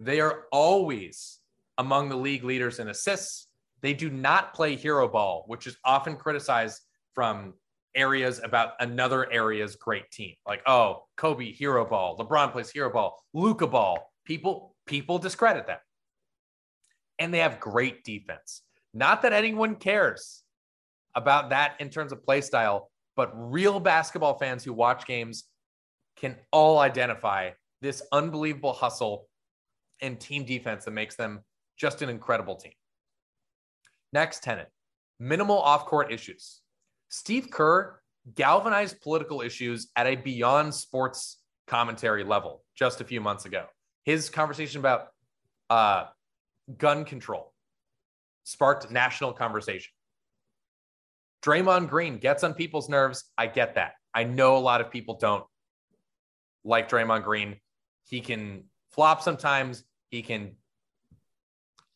They are always among the league leaders in assists. They do not play hero ball, which is often criticized from areas about another area's great team. Like, oh, Kobe hero ball, LeBron plays hero ball, Luka ball. People people discredit that. And they have great defense. Not that anyone cares about that in terms of play style, but real basketball fans who watch games can all identify this unbelievable hustle and team defense that makes them just an incredible team. Next tenant minimal off court issues. Steve Kerr galvanized political issues at a beyond sports commentary level just a few months ago. His conversation about uh, gun control sparked national conversation. Draymond Green gets on people's nerves. I get that. I know a lot of people don't like Draymond Green. He can flop sometimes. He can,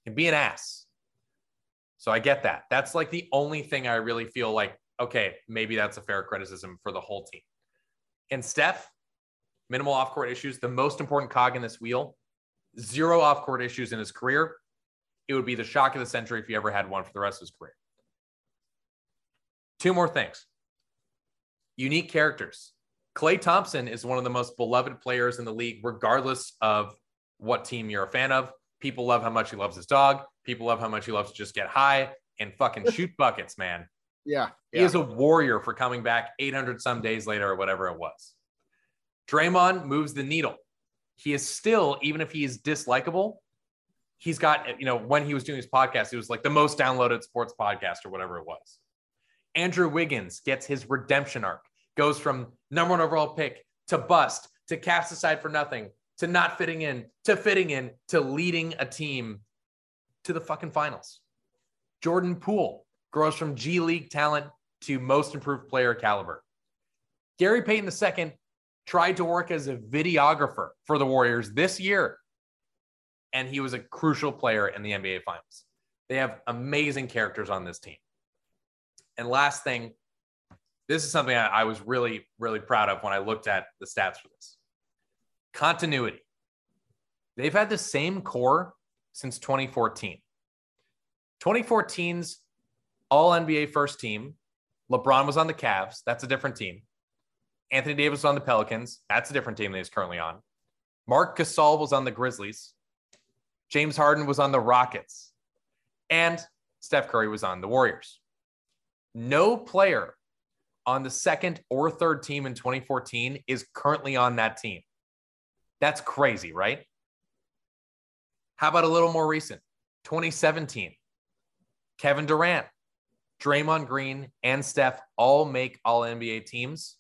can be an ass. So I get that. That's like the only thing I really feel like, okay, maybe that's a fair criticism for the whole team. And Steph, minimal off court issues, the most important cog in this wheel, zero off court issues in his career. It would be the shock of the century if he ever had one for the rest of his career. Two more things unique characters. Klay Thompson is one of the most beloved players in the league, regardless of what team you're a fan of. People love how much he loves his dog. People love how much he loves to just get high and fucking <laughs> shoot buckets, man. Yeah, He is a warrior for coming back 800 some days later or whatever it was. Draymond moves the needle. He is still, even if he is dislikable, he's got, you know, when he was doing his podcast, it was like the most downloaded sports podcast or whatever it was. Andrew Wiggins gets his redemption arc, goes from number one overall pick to bust to cast aside for nothing to not fitting in to fitting in to leading a team to the fucking finals. Jordan Poole grows from G League talent to most improved player caliber. Gary Payton II tried to work as a videographer for the Warriors this year, and he was a crucial player in the NBA Finals. They have amazing characters on this team. And last thing, this is something I, I was really, really proud of when I looked at the stats for this continuity. They've had the same core since 2014. 2014's all NBA first team. LeBron was on the Cavs. That's a different team. Anthony Davis was on the Pelicans. That's a different team that he's currently on. Marc Gasol was on the Grizzlies. James Harden was on the Rockets. And Steph Curry was on the Warriors. No player on the second or third team in 2014 is currently on that team. That's crazy, right? How about a little more recent? 2017. Kevin Durant, Draymond Green, and Steph all make all NBA teams.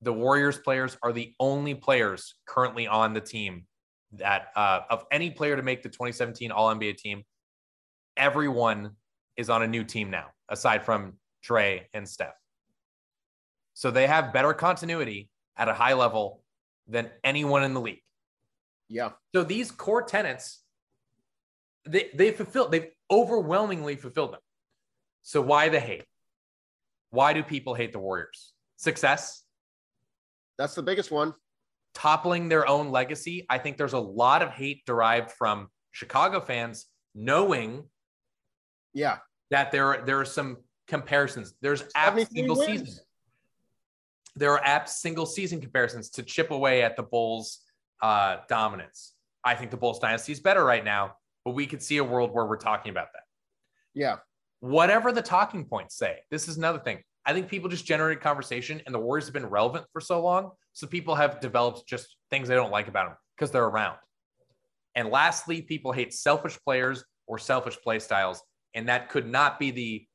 The Warriors players are the only players currently on the team that, uh, of any player to make the 2017 All NBA team, everyone is on a new team now, aside from Dre and Steph. So they have better continuity at a high level than anyone in the league. Yeah. So these core tenants, they they fulfilled, they've overwhelmingly fulfilled them. So why the hate? Why do people hate the Warriors? Success, That's the biggest one. toppling their own legacy. I think there's a lot of hate derived from Chicago fans knowing Yeah. that there are there are some comparisons. There's 73 single wins. season. There are apt single season comparisons to chip away at the Bulls' uh, dominance. I think the Bulls dynasty is better right now, but we could see a world where we're talking about that. Yeah. Whatever the talking points say, this is another thing. I think people just generated conversation, and the Warriors have been relevant for so long, so people have developed just things they don't like about them because they're around. And lastly, people hate selfish players or selfish play styles, and that could not be the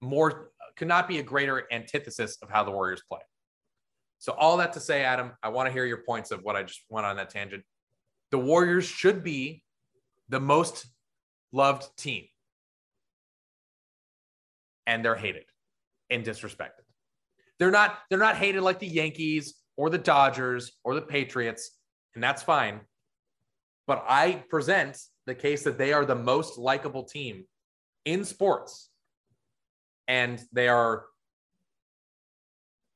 more could not be a greater antithesis of how the Warriors play. So all that to say, Adam, I want to hear your points of what I just went on that tangent. The Warriors should be the most loved team, and they're hated and disrespected. They're not they're not hated like the Yankees or the Dodgers or the Patriots, and that's fine. But I present the case that they are the most likable team in sports. And they are,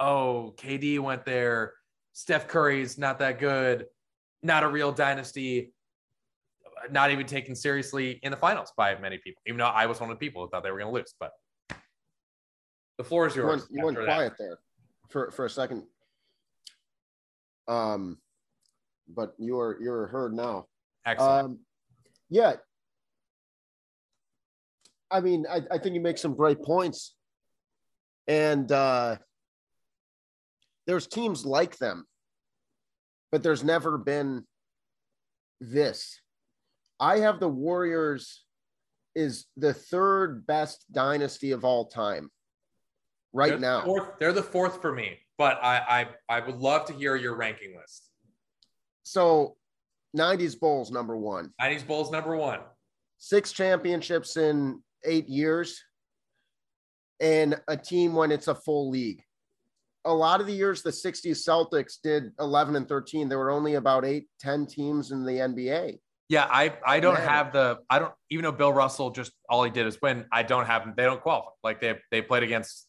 oh, KD went there. Steph Curry's not that good. Not a real dynasty. Not even taken seriously in the finals by many people, even though I was one of the people who thought they were going to lose. But the floor is You yours. went, you went after that. quiet there for, for a second. Um, but you are you're heard now. Excellent. Um, yeah. I mean, I, I think you make some great points. And uh, there's teams like them, but there's never been this. I have the Warriors is the third best dynasty of all time right They're the now. fourth- they're the fourth for me, but I, I I would love to hear your ranking list. So 90s Bulls, number one. 90s Bulls number one. six championships in eight years and a team when it's a full league. A lot of the years the 60s Celtics did 11 and 13, there were only about eight, 10 teams in the NBA. Yeah, I I don't have the I don't even though Bill Russell just all he did is win. I don't have them. they don't qualify. Like they they played against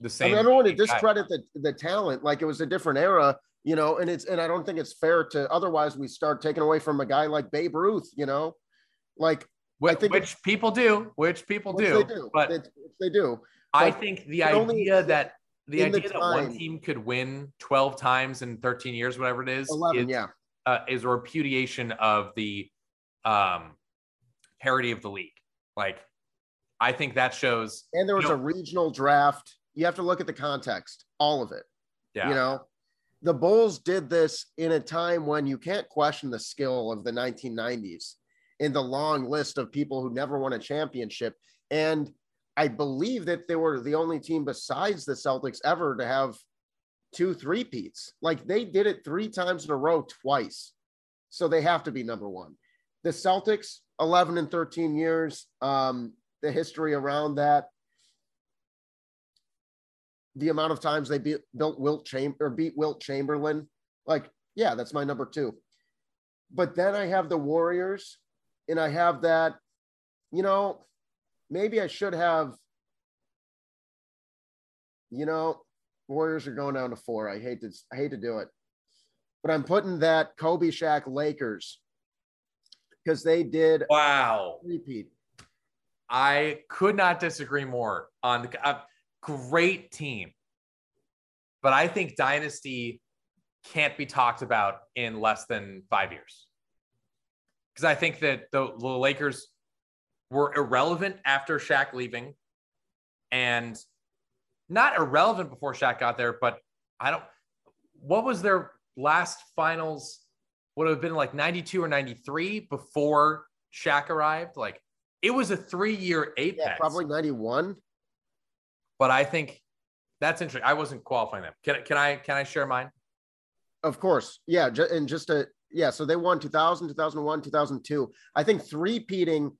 the I, same. mean, I don't want to guy. discredit the, the talent. Like it was a different era, you know, and it's and I don't think it's fair to otherwise we start taking away from a guy like Babe Ruth, you know, like which, I think which people do, which people which do, they do, but They- they do. I think the it only idea that the in the idea that one team could win 12 times in 13 years, whatever it is, 11, is, yeah. uh, is a repudiation of the um, parity of the league. Like, I think that shows. And there was you a regional draft. You have to look at the context, all of it. Yeah, You know, the Bulls did this in a time when you can't question the skill of the 1990s in the long list of people who never won a championship. And I believe that they were the only team besides the Celtics ever to have two three-peats. Like they did it three times in a row twice. So they have to be number one. The Celtics, 11 and 13 years, um, the history around that, the amount of times they beat, built Wilt Chamber or beat Wilt Chamberlain, like, yeah, that's my number two. But then I have the Warriors, and I have that, you know, maybe I should have, you know, Warriors are going down to four. I hate to, I hate to do it, but I'm putting that Kobe Shaq Lakers because they did wow. repeat. I could not disagree more on the uh, great team. But I think Dynasty can't be talked about in less than five years. Because I think that the, the Lakers were irrelevant after Shaq leaving and not irrelevant before Shaq got there, but I don't. What was their last finals? Would have been like 92 or 93 before Shaq arrived. Like it was a three year apex. Yeah, probably 91. But I think that's interesting. I wasn't qualifying them. Can, can I can I share mine? Of course. Yeah. And just a, yeah. So they won 2000, 2001, 2002. I think three peating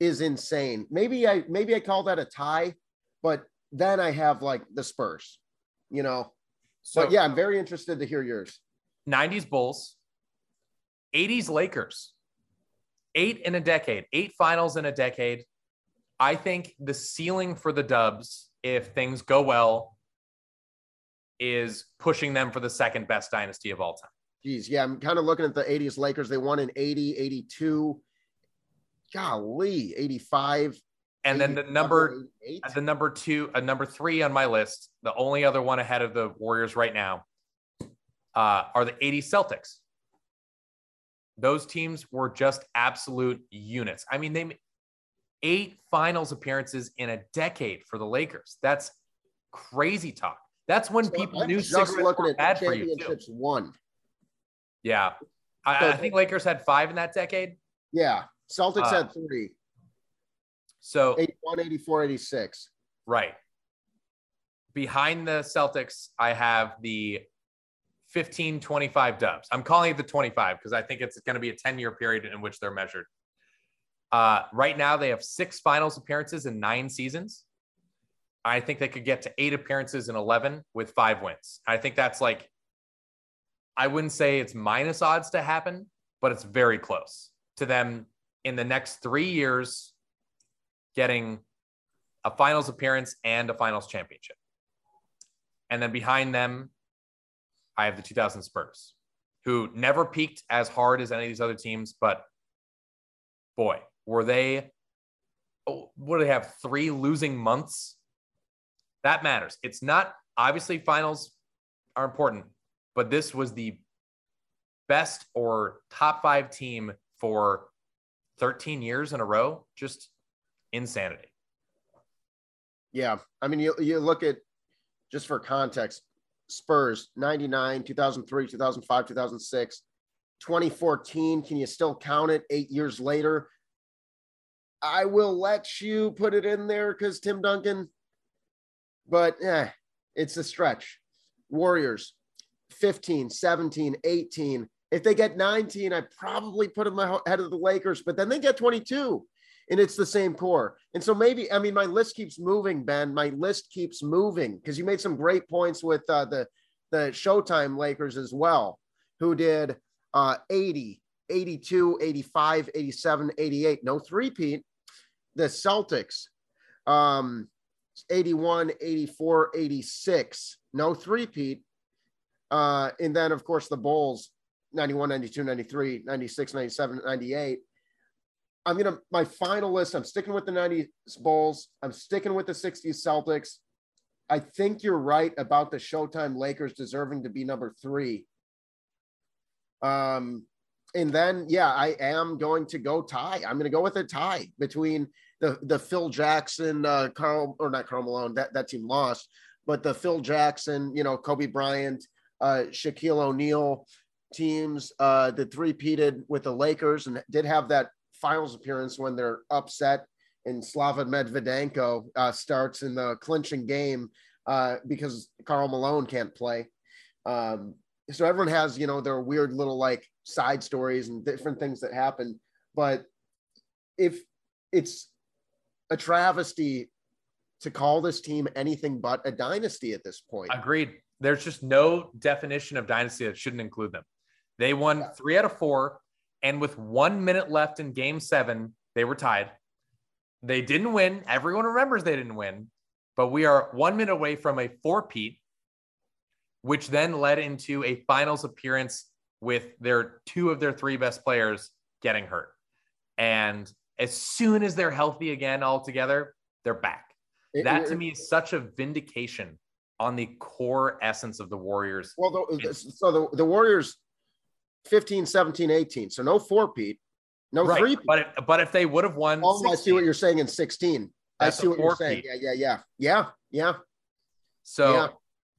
is insane. Maybe I, maybe I call that a tie, but then I have like the Spurs, you know? So but yeah, I'm very interested to hear yours. 90s Bulls, 80s Lakers, eight in a decade, eight finals in a decade. I think the ceiling for the Dubs, if things go well, is pushing them for the second best dynasty of all time. Geez. Yeah. I'm kind of looking at the 80s Lakers. They won in 80, 82. Golly, 85. And then the number 88. the number two, a number three on my list, the only other one ahead of the Warriors right now, uh, are the 80 Celtics. Those teams were just absolute units. I mean, they eight finals appearances in a decade for the Lakers. That's crazy talk. That's when So people I'm knew just looking were at bad the for you. Too. championships won. Yeah, I, So- I think Lakers had five in that decade. Yeah. Celtics Uh, had three, So 81, 84, 86. Right. Behind the Celtics, I have the 15 25 dubs. I'm calling it the 25 because I think it's going to be a 10 year period in which they're measured. Uh, right now, they have six finals appearances in nine seasons. I think they could get to eight appearances in 11 with five wins. I think that's like, I wouldn't say it's minus odds to happen, but it's very close to them in the next three years getting a finals appearance and a finals championship. And then behind them, I have the 2000 Spurs, who never peaked as hard as any of these other teams, but boy, were they, oh, what do they have? Three losing months? That matters. It's not, obviously, finals are important, but this was the best or top five team for 13 years in a row. Just insanity. Yeah. I mean, you, you look at just for context Spurs 99, 2003, 2005, 2006, 2014. Can you still count it eight years later? I will let you put it in there because Tim Duncan, but yeah, it's a stretch. Warriors 15, 17, 18. If they get 19, I probably put them ahead of the Lakers, but then they get 22. and it's the same core. And so maybe I mean my list keeps moving, Ben. My list keeps moving because you made some great points with uh, the the Showtime Lakers as well, who did uh, 80, 82, 85, 87, 88. No three-peat. The Celtics, um, 81, 84, 86. No three-peat. Uh, and then, of course, the Bulls, 91, 92, 93, 96, 97, 98. I'm going to, my final list, I'm sticking with the 90s Bulls. I'm sticking with the 60s Celtics. I think you're right about the Showtime Lakers deserving to be number three. Um, and then, yeah, I am going to go tie. I'm going to go with a tie between the the Phil Jackson, uh, Karl or not Karl Malone. That that team lost, but the Phil Jackson, you know, Kobe Bryant, uh, Shaquille O'Neal teams uh, that three-peated with the Lakers and did have that finals appearance when they're upset and Slava Medvedenko uh, starts in the clinching game uh, because Karl Malone can't play. Um, so everyone has, you know, their weird little like side stories and different things that happen. But if it's a travesty to call this team anything but a dynasty at this point. Agreed. There's just no definition of dynasty that shouldn't include them. They won three out of four, and with one minute left in game seven, they were tied. They didn't win. Everyone remembers they didn't win, but we are one minute away from a four-peat, which then led into a finals appearance with their two of their three best players getting hurt. And as soon as they're healthy again all together, they're back. It, that to me is such a vindication on the core essence of the Warriors. Well, the, so the, the Warriors 15, 17, 18. So no four-peat, no right. three. But, but if they would have won, oh, 16, I see what you're saying in 16. I see what you're saying. Yeah, yeah, yeah, yeah, yeah. So yeah.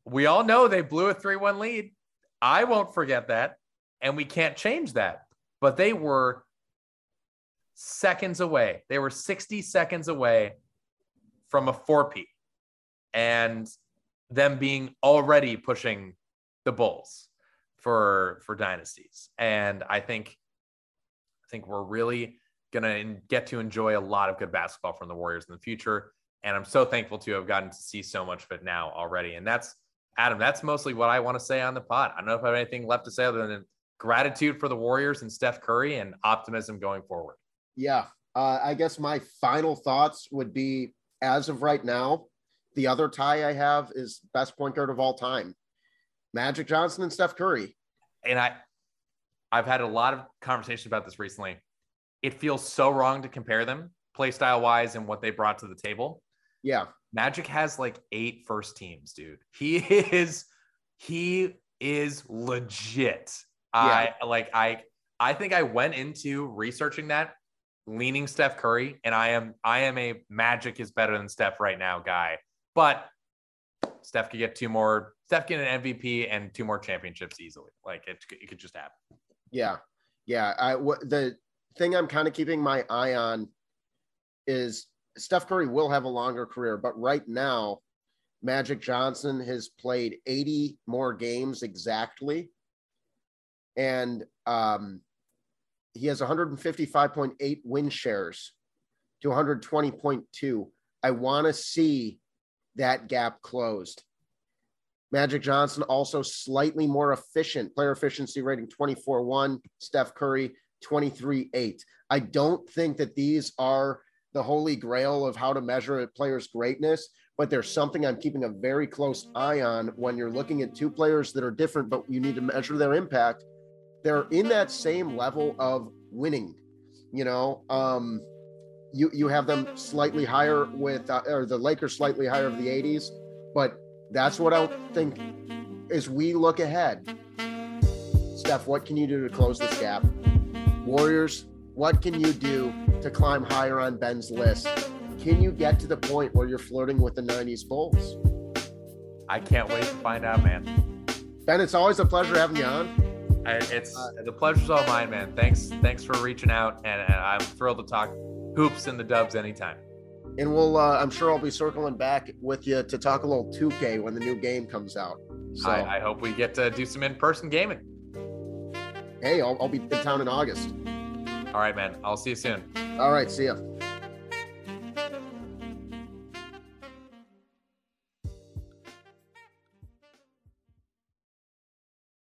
we all know they blew a 3 1 lead. I won't forget that. And we can't change that. But they were seconds away. They were 60 seconds away from a four-peat and them being already pushing the Bulls for for dynasties. And I think I think we're really to get to enjoy a lot of good basketball from the Warriors in the future. And I'm so thankful to have gotten to see so much of it now already. And that's Adam, that's mostly what I want to say on the pod. I don't know if I have anything left to say other than gratitude for the Warriors and Steph Curry and optimism going forward. Yeah. Uh, I guess my final thoughts would be as of right now, the other tie I have is best point guard of all time, Magic Johnson and Steph Curry. And I, I've had a lot of conversations about this recently. It feels so wrong to compare them play style wise and what they brought to the table. Yeah. Magic has like eight first teams, dude. He <laughs> is, he is legit. Yeah. I like, I, I think I went into researching that leaning Steph Curry, and I am I am a Magic is better than Steph right now guy. But Steph could get two more. Steph get an MVP and two more championships easily. Like it, it could just happen. Yeah, yeah. I the thing I'm kind of keeping my eye on is Steph Curry will have a longer career, but right now, Magic Johnson has played 80 more games exactly, and um, he has 155.8 win shares to 120.2. I want to see that gap closed. Magic Johnson also slightly more efficient, player efficiency rating 24 1, Steph Curry 23 8. I don't think that these are the holy grail of how to measure a player's greatness, but there's something I'm keeping a very close eye on when you're looking at two players that are different, but you need to measure their impact they're in that same level of winning. You know, um, you you have them slightly higher with, uh, or the Lakers slightly higher of the 80s, but that's what I think as we look ahead. Steph, what can you do to close this gap? Warriors, what can you do to climb higher on Ben's list? Can you get to the point where you're flirting with the 90s Bulls? I can't wait to find out, man. Ben, it's always a pleasure having you on. It's uh, the pleasure's all mine, man. Thanks, thanks for reaching out, and, and I'm thrilled to talk hoops and the Dubs anytime. And we'll, uh, I'm sure I'll be circling back with you to talk a little 2K when the new game comes out. So I, I hope we get to do some in-person gaming. Hey, I'll, I'll be in town in August. All right, man. I'll see you soon. All right, see ya.